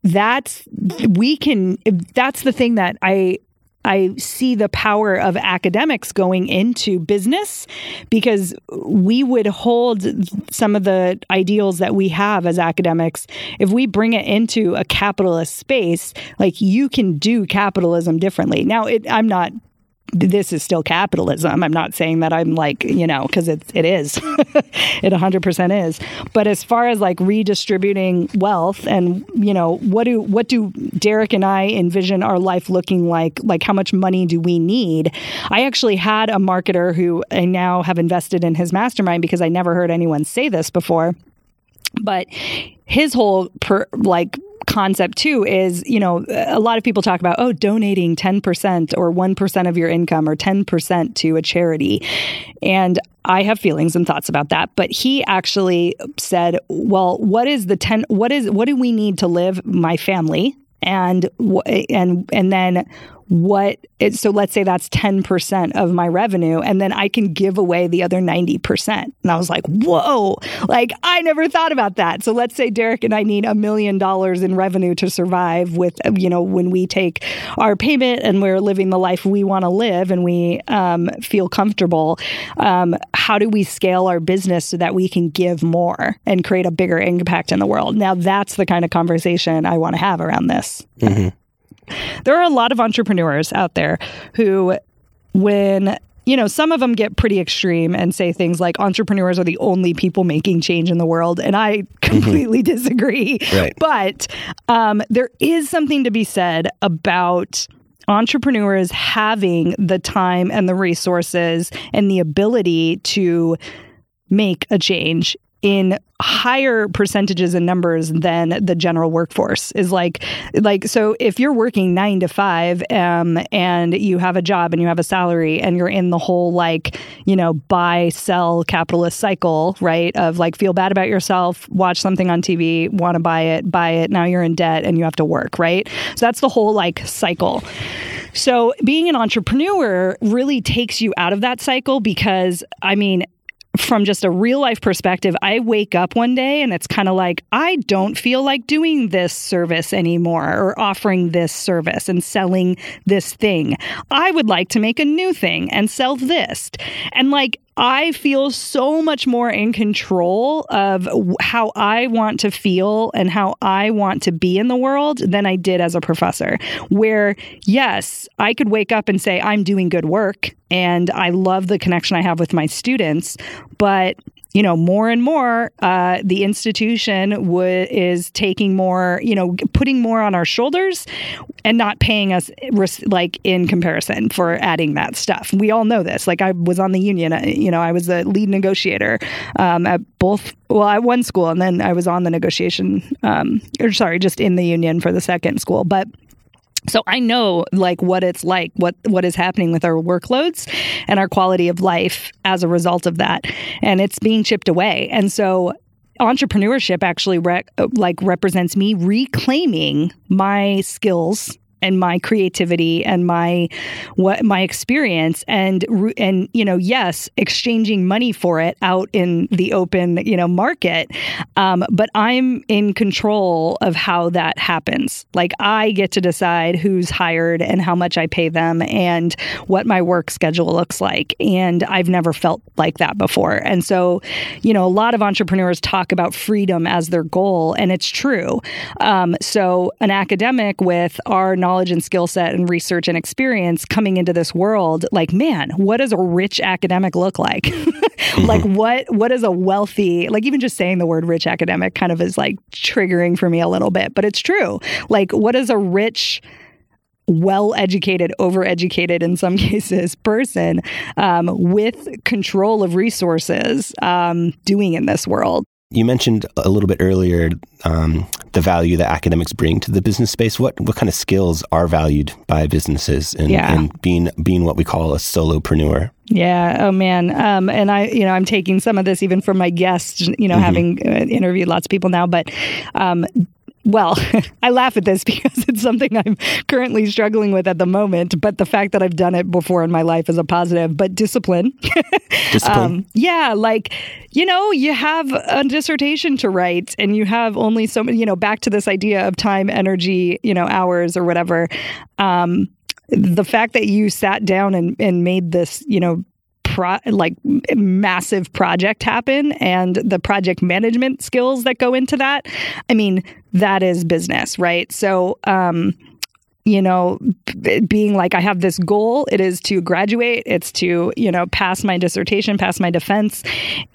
that's we can that's the thing that I I see the power of academics going into business because we would hold some of the ideals that we have as academics. If we bring it into a capitalist space, like you can do capitalism differently. Now, it, I'm not this is still capitalism. I'm not saying that I'm like, you know, because it, it is. it 100% is. But as far as like redistributing wealth and, you know, what do what do Derek and I envision our life looking like? Like how much money do we need? I actually had a marketer who I now have invested in his mastermind because I never heard anyone say this before. But his whole per, like concept too is, you know, a lot of people talk about, oh, donating 10% or 1% of your income or 10% to a charity. And I have feelings and thoughts about that, but he actually said, well, what is the 10 what is what do we need to live my family and and and then what it, so let's say that's 10% of my revenue and then I can give away the other 90%. And I was like, "Whoa, like I never thought about that." So let's say Derek and I need a million dollars in revenue to survive with you know when we take our payment and we're living the life we want to live and we um, feel comfortable. Um, how do we scale our business so that we can give more and create a bigger impact in the world? Now that's the kind of conversation I want to have around this. Mm-hmm. There are a lot of entrepreneurs out there who, when you know, some of them get pretty extreme and say things like entrepreneurs are the only people making change in the world. And I mm-hmm. completely mm-hmm. disagree. Right. But um, there is something to be said about entrepreneurs having the time and the resources and the ability to make a change in higher percentages and numbers than the general workforce is like like so if you're working 9 to 5 um, and you have a job and you have a salary and you're in the whole like you know buy sell capitalist cycle right of like feel bad about yourself watch something on TV want to buy it buy it now you're in debt and you have to work right? So that's the whole like cycle. So being an entrepreneur really takes you out of that cycle because I mean from just a real life perspective, I wake up one day and it's kind of like, I don't feel like doing this service anymore or offering this service and selling this thing. I would like to make a new thing and sell this. And like, I feel so much more in control of how I want to feel and how I want to be in the world than I did as a professor. Where, yes, I could wake up and say, I'm doing good work and I love the connection I have with my students, but you know, more and more, uh, the institution w- is taking more, you know, putting more on our shoulders and not paying us res- like in comparison for adding that stuff. We all know this. Like I was on the union, uh, you know, I was the lead negotiator um, at both, well, at one school, and then I was on the negotiation, um, or sorry, just in the union for the second school. But so I know like what it's like, what what is happening with our workloads and our quality of life as a result of that, and it's being chipped away. And so entrepreneurship actually re- like represents me reclaiming my skills and my creativity and my what my experience and and you know yes exchanging money for it out in the open you know market. Um, but i'm in control of how that happens. Like i get to decide who's hired and how much i pay them and what my work schedule looks like. And i've never felt like that before. And so you know a lot of entrepreneurs talk about freedom as their goal and it's true. Um, so an academic with our knowledge knowledge and skill set and research and experience coming into this world like man what does a rich academic look like? Like what what is a wealthy like even just saying the word rich academic kind of is like triggering for me a little bit but it's true. Like what is a rich well educated, over-educated in some cases person um, with control of resources um, doing in this world. You mentioned a little bit earlier um, the value that academics bring to the business space. What what kind of skills are valued by businesses and, yeah. and being being what we call a solopreneur? Yeah. Oh man. Um, and I, you know, I'm taking some of this even from my guests. You know, mm-hmm. having uh, interviewed lots of people now, but um, well, I laugh at this because it's something I'm currently struggling with at the moment, but the fact that I've done it before in my life is a positive. But discipline. discipline. Um, yeah. Like, you know, you have a dissertation to write and you have only so many, you know, back to this idea of time, energy, you know, hours or whatever. Um, the fact that you sat down and, and made this, you know, pro- like massive project happen and the project management skills that go into that. I mean, that is business, right? So, um, you know, being like, I have this goal. It is to graduate. It's to, you know, pass my dissertation, pass my defense.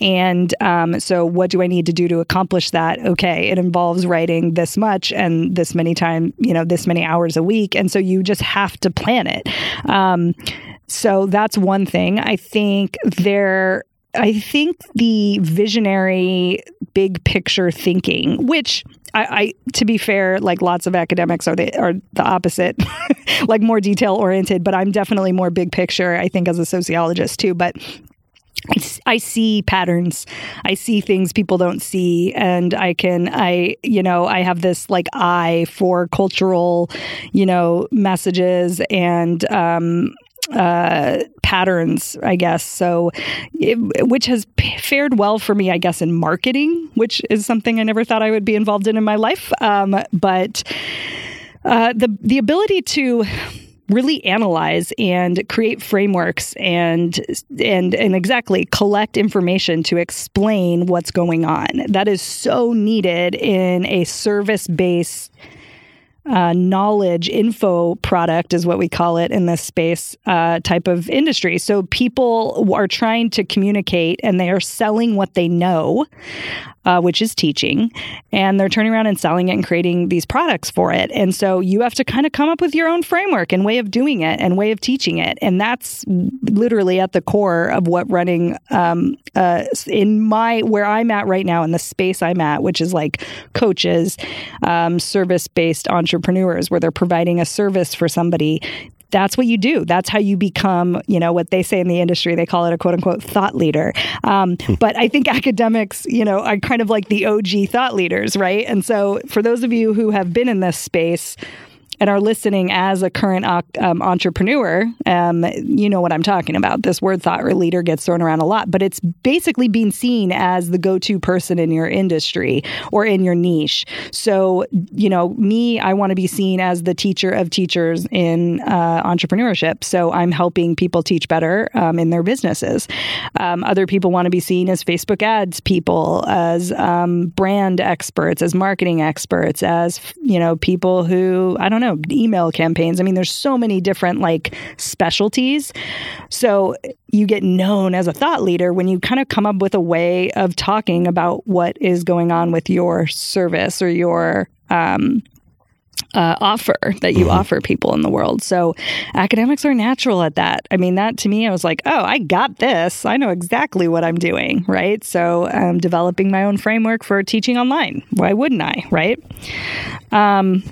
And um, so, what do I need to do to accomplish that? Okay, it involves writing this much and this many time, you know, this many hours a week. And so, you just have to plan it. Um, so that's one thing. I think there I think the visionary big picture thinking, which I, I, to be fair, like lots of academics are the are the opposite, like more detail oriented, but I'm definitely more big picture, I think as a sociologist too. But I, I see patterns. I see things people don't see. And I can, I, you know, I have this like eye for cultural, you know, messages and, um, uh, patterns, I guess. So, it, which has p- fared well for me, I guess, in marketing, which is something I never thought I would be involved in in my life. Um, but uh, the the ability to really analyze and create frameworks and and and exactly collect information to explain what's going on that is so needed in a service based uh, knowledge info product is what we call it in this space uh, type of industry. So people are trying to communicate and they are selling what they know uh, which is teaching, and they're turning around and selling it and creating these products for it. And so you have to kind of come up with your own framework and way of doing it and way of teaching it. And that's literally at the core of what running um, uh, in my where I'm at right now in the space I'm at, which is like coaches, um, service based entrepreneurs, where they're providing a service for somebody that's what you do. That's how you become, you know, what they say in the industry. They call it a quote unquote thought leader. Um, hmm. but I think academics, you know, are kind of like the OG thought leaders, right? And so for those of you who have been in this space, and are listening as a current um, entrepreneur, um, you know what I'm talking about. This word thought leader gets thrown around a lot, but it's basically being seen as the go to person in your industry or in your niche. So, you know, me, I want to be seen as the teacher of teachers in uh, entrepreneurship. So I'm helping people teach better um, in their businesses. Um, other people want to be seen as Facebook ads people, as um, brand experts, as marketing experts, as, you know, people who, I don't know, email campaigns. I mean, there's so many different like specialties. So you get known as a thought leader when you kind of come up with a way of talking about what is going on with your service or your um, uh, offer that you mm-hmm. offer people in the world. So academics are natural at that. I mean, that to me, I was like, oh, I got this. I know exactly what I'm doing, right? So I'm developing my own framework for teaching online. Why wouldn't I, right? Um,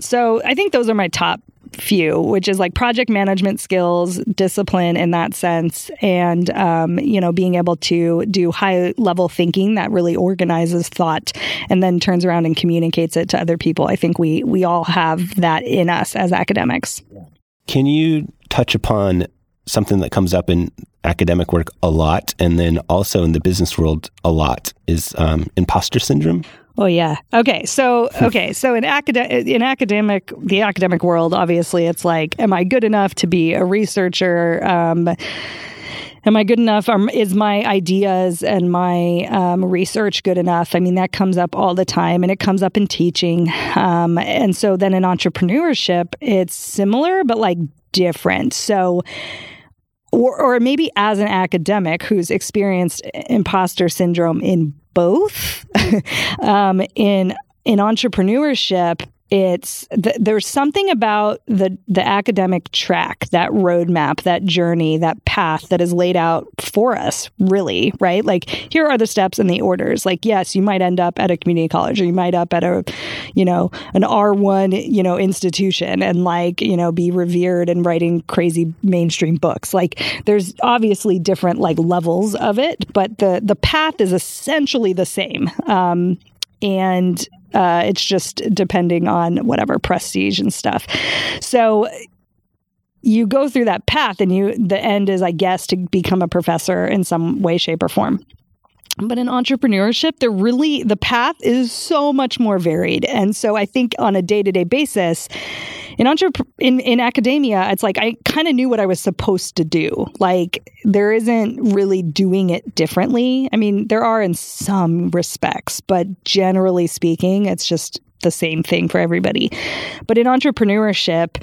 so I think those are my top few, which is like project management skills, discipline in that sense, and um, you know being able to do high level thinking that really organizes thought and then turns around and communicates it to other people. I think we we all have that in us as academics. Can you touch upon something that comes up in academic work a lot, and then also in the business world a lot is um, imposter syndrome? Oh yeah. Okay. So okay. So in academic in academic the academic world, obviously, it's like, am I good enough to be a researcher? Um, am I good enough? Um, is my ideas and my um, research good enough? I mean, that comes up all the time, and it comes up in teaching. Um, and so then in entrepreneurship, it's similar but like different. So or, or maybe as an academic who's experienced imposter syndrome in both um, in in entrepreneurship it's th- there's something about the the academic track that roadmap that journey that path that is laid out for us really right? Like here are the steps and the orders. Like yes you might end up at a community college or you might up at a you know an r1 you know institution and like you know be revered and writing crazy mainstream books. Like there's obviously different like levels of it but the the path is essentially the same. Um, and uh, it's just depending on whatever prestige and stuff. So you go through that path, and you the end is, I guess, to become a professor in some way, shape, or form. But in entrepreneurship, there really the path is so much more varied, and so I think on a day to day basis in entrep- in in academia, it's like I kind of knew what I was supposed to do. Like there isn't really doing it differently. I mean, there are in some respects, but generally speaking, it's just the same thing for everybody. But in entrepreneurship,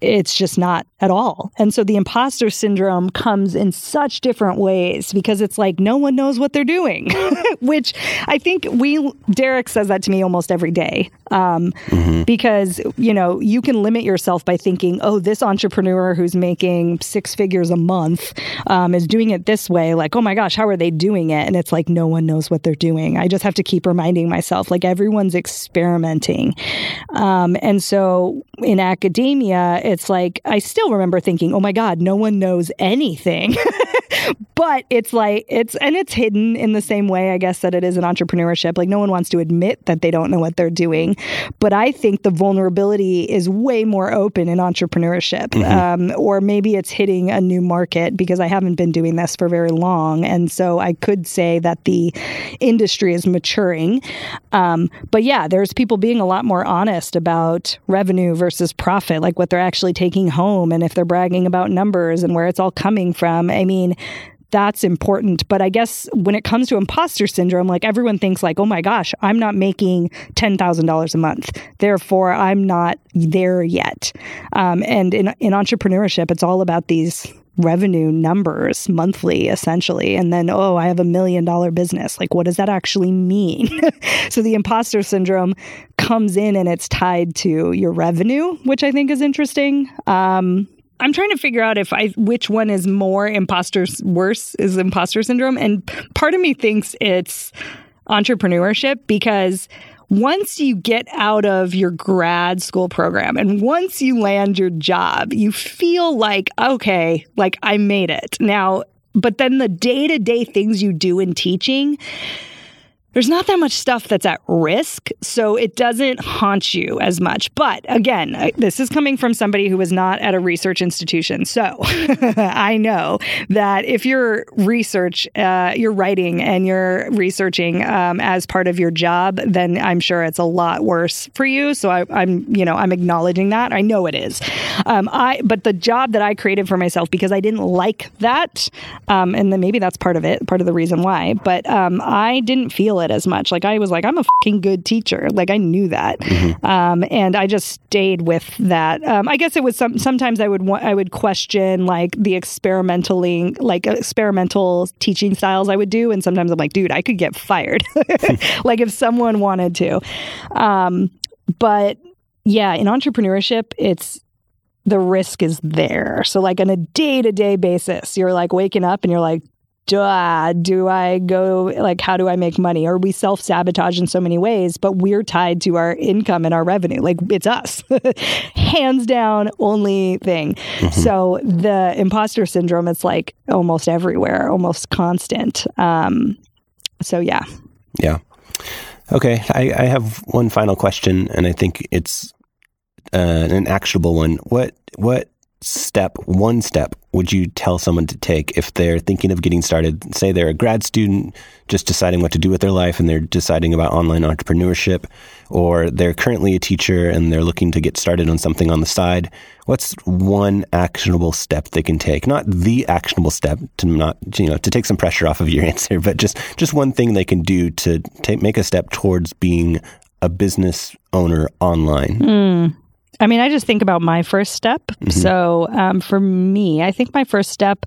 it's just not at all. And so the imposter syndrome comes in such different ways because it's like no one knows what they're doing, which I think we, Derek says that to me almost every day. Um, mm-hmm. Because, you know, you can limit yourself by thinking, oh, this entrepreneur who's making six figures a month um, is doing it this way. Like, oh my gosh, how are they doing it? And it's like no one knows what they're doing. I just have to keep reminding myself, like, everyone's experimenting. Um, and so in academia, it's like I still remember thinking, "Oh my god, no one knows anything." but it's like it's and it's hidden in the same way I guess that it is in entrepreneurship. Like no one wants to admit that they don't know what they're doing. But I think the vulnerability is way more open in entrepreneurship. Mm-hmm. Um, or maybe it's hitting a new market because I haven't been doing this for very long, and so I could say that the industry is maturing. Um, but yeah, there's people being a lot more honest about revenue versus profit, like what they're actually taking home, and if they're bragging about numbers and where it's all coming from. I mean, that's important. But I guess when it comes to imposter syndrome, like everyone thinks like, oh my gosh, I'm not making $10,000 a month. Therefore, I'm not there yet. Um, and in, in entrepreneurship, it's all about these revenue numbers monthly essentially and then oh i have a million dollar business like what does that actually mean so the imposter syndrome comes in and it's tied to your revenue which i think is interesting um, I'm trying to figure out if I which one is more imposter worse is imposter syndrome and part of me thinks it's entrepreneurship because once you get out of your grad school program and once you land your job, you feel like, okay, like I made it. Now, but then the day to day things you do in teaching, there's not that much stuff that's at risk, so it doesn't haunt you as much. But again, this is coming from somebody who was not at a research institution. So I know that if you're research, uh, you're writing and you're researching um, as part of your job, then I'm sure it's a lot worse for you. So I, am you know, I'm acknowledging that. I know it is. Um, I, but the job that I created for myself because I didn't like that, um, and then maybe that's part of it, part of the reason why. But um, I didn't feel it as much. Like I was like, I'm a fucking good teacher. Like I knew that, mm-hmm. um, and I just stayed with that. Um, I guess it was some. Sometimes I would want, I would question like the experimentally like experimental teaching styles I would do, and sometimes I'm like, dude, I could get fired. like if someone wanted to, um, but yeah, in entrepreneurship, it's the risk is there. So, like on a day to day basis, you're like waking up and you're like, duh, do I go, like, how do I make money? Or we self sabotage in so many ways, but we're tied to our income and our revenue. Like, it's us, hands down, only thing. Mm-hmm. So, the imposter syndrome, it's like almost everywhere, almost constant. Um, so, yeah. Yeah. Okay. I, I have one final question, and I think it's uh, an actionable one. What, what, step, one step, would you tell someone to take if they're thinking of getting started? Say they're a grad student just deciding what to do with their life and they're deciding about online entrepreneurship, or they're currently a teacher and they're looking to get started on something on the side. What's one actionable step they can take? Not the actionable step to not, you know, to take some pressure off of your answer, but just, just one thing they can do to take, make a step towards being a business owner online. Mm. I mean, I just think about my first step. Mm-hmm. So um, for me, I think my first step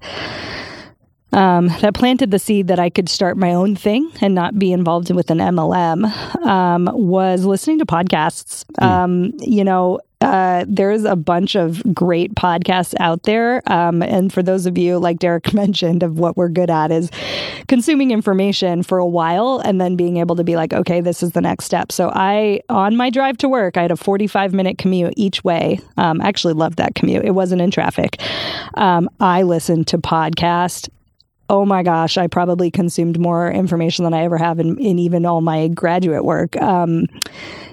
um, that planted the seed that I could start my own thing and not be involved with an MLM um, was listening to podcasts. Mm. you know, uh, there's a bunch of great podcasts out there. Um, and for those of you, like Derek mentioned, of what we're good at is consuming information for a while and then being able to be like, okay, this is the next step. So I, on my drive to work, I had a 45 minute commute each way. Um, actually loved that commute. It wasn't in traffic. Um, I listened to podcast oh my gosh, I probably consumed more information than I ever have in, in even all my graduate work. Um,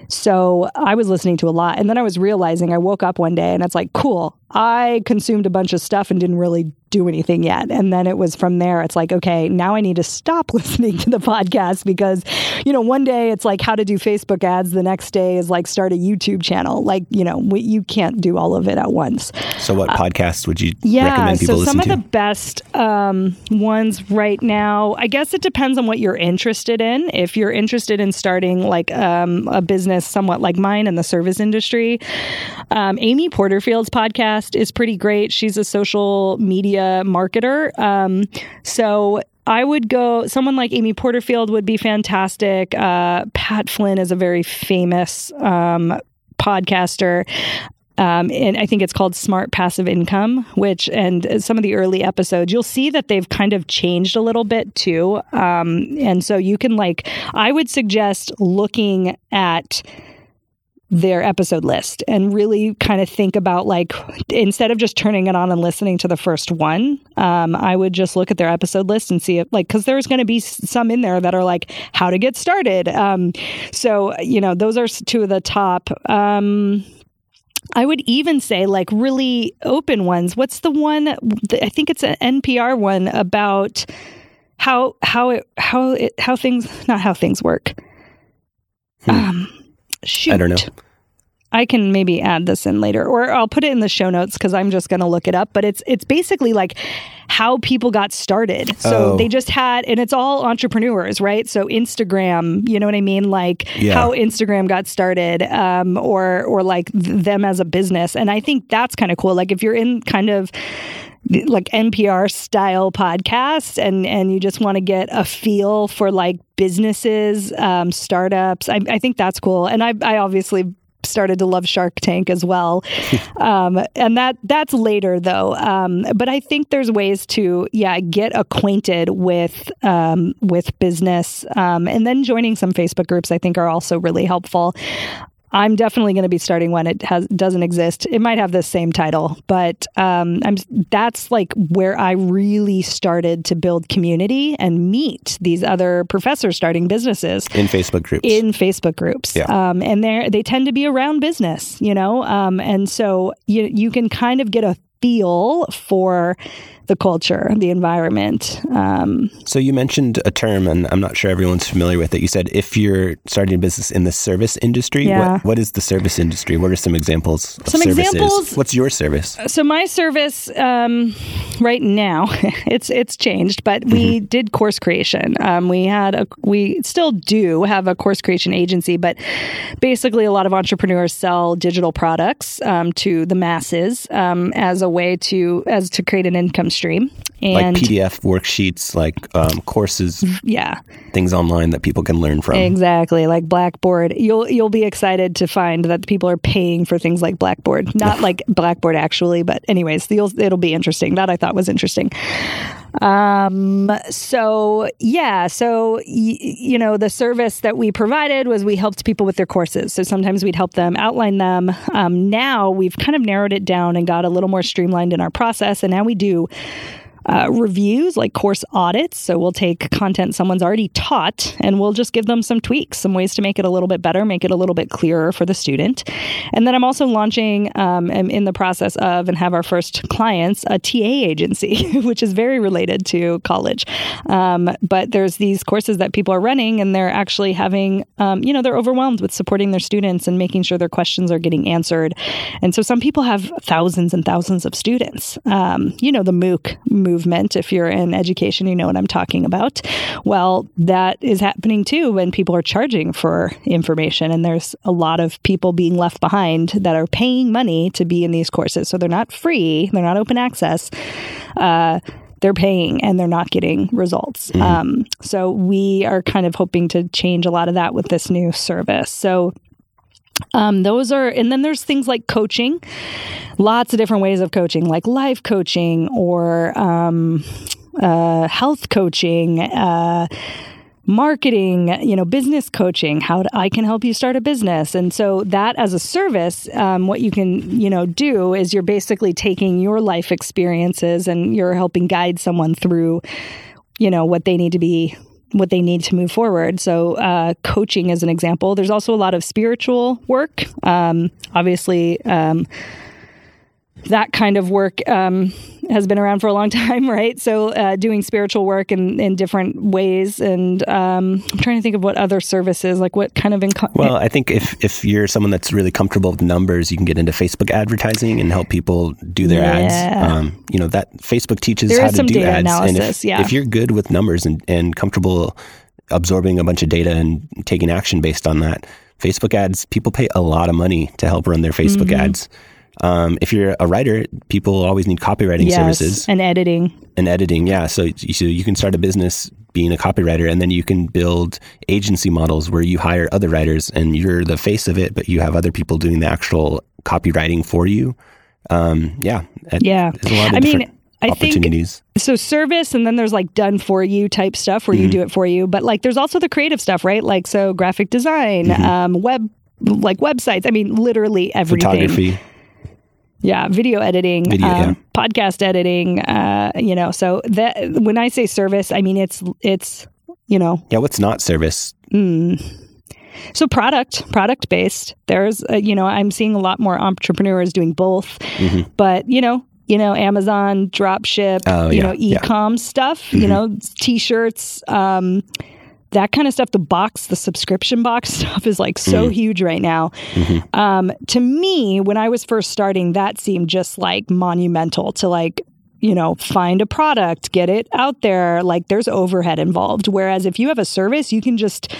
so I was listening to a lot. And then I was realizing I woke up one day and it's like, cool, I consumed a bunch of stuff and didn't really do anything yet. And then it was from there, it's like, okay, now I need to stop listening to the podcast because, you know, one day it's like how to do Facebook ads. The next day is like start a YouTube channel. Like, you know, we, you can't do all of it at once. So, what uh, podcasts would you yeah, recommend people so some of the best um, ones right now, I guess it depends on what you're interested in. If you're interested in starting like um, a business somewhat like mine in the service industry, um, Amy Porterfield's podcast is pretty great. She's a social media media marketer. Um, so I would go, someone like Amy Porterfield would be fantastic. Uh, Pat Flynn is a very famous um, podcaster. Um, and I think it's called Smart Passive Income, which, and some of the early episodes, you'll see that they've kind of changed a little bit too. Um, and so you can, like, I would suggest looking at their episode list and really kind of think about like instead of just turning it on and listening to the first one um, i would just look at their episode list and see it like because there's going to be some in there that are like how to get started um, so you know those are two of the top um, I would even say like really open ones. What's the one? I think it's an NPR one about how how it how it how things not how things work. Hmm. Um, Shoot. I don't know. I can maybe add this in later, or I'll put it in the show notes because I'm just going to look it up. But it's it's basically like how people got started. So oh. they just had, and it's all entrepreneurs, right? So Instagram, you know what I mean? Like yeah. how Instagram got started, um, or or like them as a business. And I think that's kind of cool. Like if you're in kind of like NPR style podcasts and and you just want to get a feel for like businesses, um, startups. I, I think that's cool. And I I obviously started to love Shark Tank as well, um, and that that's later though. Um, but I think there's ways to yeah get acquainted with um, with business, um, and then joining some Facebook groups. I think are also really helpful. I'm definitely going to be starting one. It has doesn't exist. It might have the same title, but um, I'm that's like where I really started to build community and meet these other professors starting businesses in Facebook groups. In Facebook groups, yeah. um, and they they tend to be around business, you know, um, and so you you can kind of get a feel for the culture, the environment. Um, so you mentioned a term, and I'm not sure everyone's familiar with it. You said if you're starting a business in the service industry, yeah. what, what is the service industry? What are some examples? some services? examples. What's your service? So my service um, right now, it's it's changed, but we mm-hmm. did course creation. Um, we had a we still do have a course creation agency, but basically a lot of entrepreneurs sell digital products um, to the masses um, as a way to as to create an income stream. And like PDF worksheets, like um, courses, yeah, things online that people can learn from. Exactly, like Blackboard. You'll you'll be excited to find that people are paying for things like Blackboard, not like Blackboard actually, but anyways, it'll be interesting. That I thought was interesting. Um, so yeah, so y- you know, the service that we provided was we helped people with their courses. So sometimes we'd help them outline them. Um, now we've kind of narrowed it down and got a little more streamlined in our process, and now we do uh, reviews, like course audits. So we'll take content someone's already taught and we'll just give them some tweaks, some ways to make it a little bit better, make it a little bit clearer for the student. And then I'm also launching, um, am in the process of, and have our first clients, a TA agency, which is very related to college. Um, but there's these courses that people are running and they're actually having, um, you know, they're overwhelmed with supporting their students and making sure their questions are getting answered. And so some people have thousands and thousands of students. Um, you know, the MOOC movement. If you're in education, you know what I'm talking about. Well, that is happening too when people are charging for information. And there's a lot of people being left behind that are paying money to be in these courses. So they're not free, they're not open access. Uh, they're paying and they're not getting results. Mm-hmm. Um, so we are kind of hoping to change a lot of that with this new service. So um, those are, and then there's things like coaching, lots of different ways of coaching, like life coaching or um, uh, health coaching. Uh, marketing, you know, business coaching, how I can help you start a business. And so that as a service, um, what you can, you know, do is you're basically taking your life experiences and you're helping guide someone through, you know, what they need to be what they need to move forward. So, uh, coaching is an example. There's also a lot of spiritual work. Um, obviously, um, that kind of work um, has been around for a long time, right? So, uh, doing spiritual work in, in different ways, and um, I'm trying to think of what other services, like what kind of. Well, I think if if you're someone that's really comfortable with numbers, you can get into Facebook advertising and help people do their yeah. ads. Um, you know that Facebook teaches there how to do ads, analysis, and if, yeah. if you're good with numbers and, and comfortable absorbing a bunch of data and taking action based on that, Facebook ads, people pay a lot of money to help run their Facebook mm-hmm. ads. Um, if you're a writer, people always need copywriting yes, services and editing. And editing, yeah. So, so you can start a business being a copywriter, and then you can build agency models where you hire other writers, and you're the face of it, but you have other people doing the actual copywriting for you. Um, yeah, yeah. I mean, I opportunities. Think, so service, and then there's like done for you type stuff where mm-hmm. you do it for you. But like, there's also the creative stuff, right? Like, so graphic design, mm-hmm. um, web, like websites. I mean, literally everything. Photography. Yeah, video editing, video, um, yeah. podcast editing. Uh, you know, so that when I say service, I mean it's it's you know. Yeah, what's not service? Mm. So product, product based. There's, uh, you know, I'm seeing a lot more entrepreneurs doing both. Mm-hmm. But you know, you know, Amazon drop ship, oh, you yeah, know, e-com yeah. stuff. Mm-hmm. You know, t-shirts. Um, that kind of stuff, the box, the subscription box stuff is like so mm huge right now. Mm-hmm. Um, to me, when I was first starting, that seemed just like monumental to like, you know, find a product, get it out there. Like there's overhead involved. Whereas if you have a service, you can just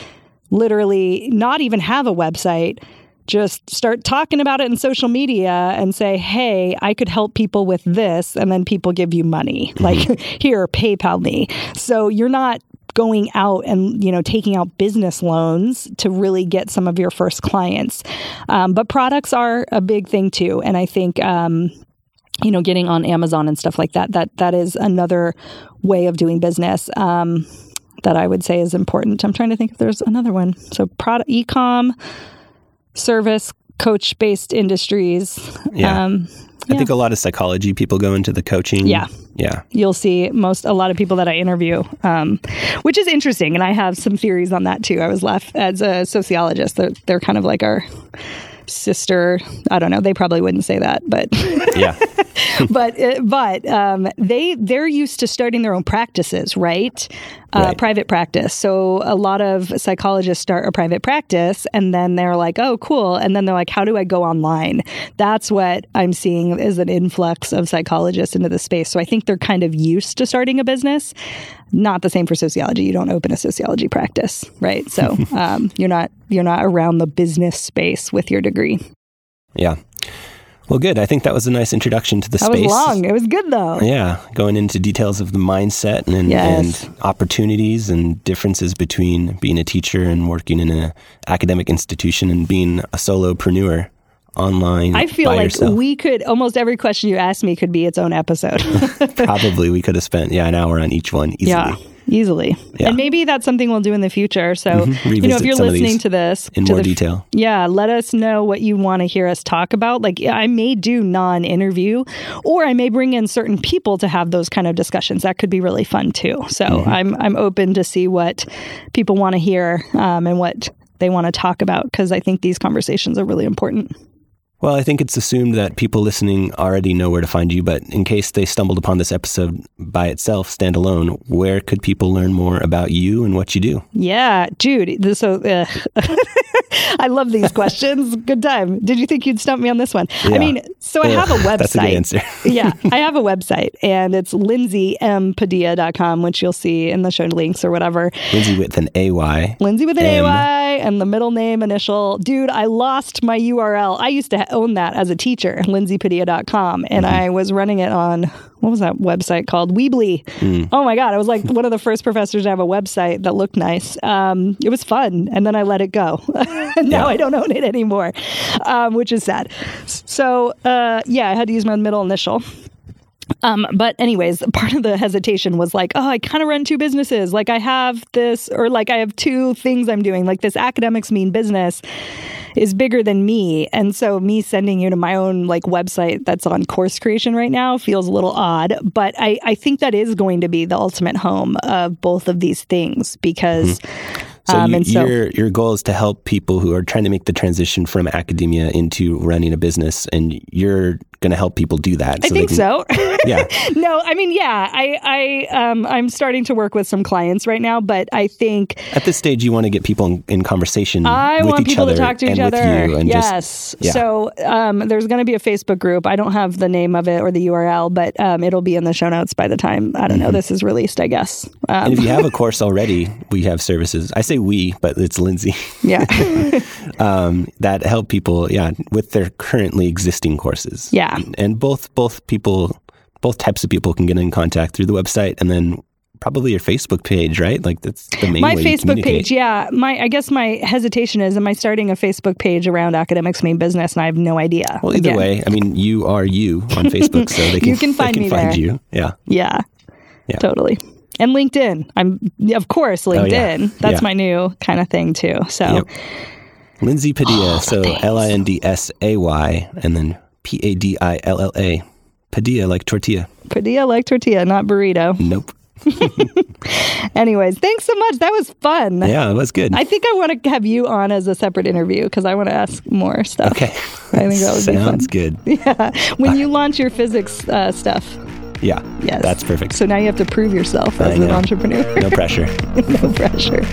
literally not even have a website just start talking about it in social media and say, hey, I could help people with this. And then people give you money. Mm-hmm. Like, here, PayPal me. So you're not going out and you know taking out business loans to really get some of your first clients. Um, but products are a big thing too, and I think. Um, you know, getting on Amazon and stuff like that. That that is another way of doing business um, that I would say is important. I'm trying to think if there's another one. So, product ecom, service coach based industries. Yeah. Um, I think a lot of psychology people go into the coaching. Yeah. Yeah. you'll see most a lot of people that I interview, um, which is interesting, and I have some theories on that too. I was left as a sociologist; they're, they're kind of like our sister. I don't know; they probably wouldn't say that, but Yeah. but uh, but um, they they're used to starting their own practices, right? Uh, Right. Private practice. So a lot of psychologists start a private practice, and then they're like, "Oh, cool!" And then they're like, "How do I go online?" That's what I'm seeing is an influx of psychologists into the space. So I think they're kind of used to starting a business. Not the same for sociology. You don't open a sociology practice, right? So um, you're not you're not around the business space with your degree. Yeah. Well, good. I think that was a nice introduction to the That space. was long. It was good though. Yeah, going into details of the mindset and, Yes. and opportunities and differences between being a teacher and working in an academic institution and being a solopreneur online. I feel like yourself. we could almost every question you ask me could be its own episode. probably we could have spent yeah an hour on each one easily yeah, easily. Yeah. And maybe that's something we'll do in the future. So, you know, if you're listening to this in to more the- detail. yeah, let us know what you want to hear us talk about. Like, I may do non interview, or I may bring in certain people to have those kind of discussions. That could be really fun too. So, Mm-hmm. I'm I'm open to see what people want to hear um, and what they want to talk about because I think these conversations are really important. Well, I think it's assumed that people listening already know where to find you, but in case they stumbled upon this episode by itself, standalone, where could people learn more about you and what you do? Yeah, Jude. So uh, I love these questions. Good time. Did you think you'd stump me on this one? I mean, so I have a website. That's a good answer. yeah, I have a website and it's lindsaympadilla.com, which you'll see in the show links or whatever. Lindsay with an AY. Lindsay with an M. AY and the middle name initial. Dude, I lost my URL. I used to ha- own that as a teacher, lindsaypadilla.com, and Mm-hmm. I was running it on what was that website called? Weebly. Mm. Oh my god, I was like one of the first professors to have a website that looked nice. Um, it was fun, and then I let it go. now Yeah. I don't own it anymore, um, which is sad. So uh, yeah, I had to use my middle initial. Um, but anyways, part of the hesitation was like, oh, I kind of run two businesses. Like I have this, or like I have two things I'm doing. Like this academics mean business is bigger than me, and so me sending you to my own like website that's on course creation right now feels a little odd. But I I think that is going to be the ultimate home of both of these things because. So, Um, you, and so- your your goal is to help people who are trying to make the transition from academia into running a business, and you're going to help people do that. I think can- so. Yeah. no, I mean, yeah, I, I, um, I'm starting to work with some clients right now, but I think At this stage, you want to get people in, in conversation I with want each people other to talk to and each with other. you, and yes. just yeah. So um, there's going to be a Facebook group. I don't have the name of it or the URL, but um, it'll be in the show notes by the time I don't know this is released. I guess. Um, Mm-hmm. And if you have a course already, we have services. I say we, but it's Lindsay yeah. um, that help people, yeah, with their currently existing courses. Yeah. And, and both both people, both types of people can get in contact through the website, and then probably your Facebook page, right? Like that's the main my Facebook page, yeah. My I guess my hesitation is, am I starting a Facebook page around academics mean business? And I have no idea. Well, either Again. way, I mean, you are you on Facebook, so they can You can find can me find there. you. Yeah, Yeah. Yeah. Totally. And LinkedIn. I'm of course oh, LinkedIn. yeah. That's Yeah. my new kind of thing too. So Yep. Lindsay Padilla. Oh, so. L I N D S A Y, and then P A D I L L A. Padilla like tortilla. Padilla like tortilla, not burrito. Nope. Anyways, thanks so much. That was fun. Yeah, it was good. I think I want to have you on as a separate interview because I want to ask more stuff. okay. I think that would. Sounds good. Yeah. When you launch your physics uh, stuff. Yeah. Yes. That's perfect. So now you have to prove yourself as an entrepreneur. no pressure. no pressure.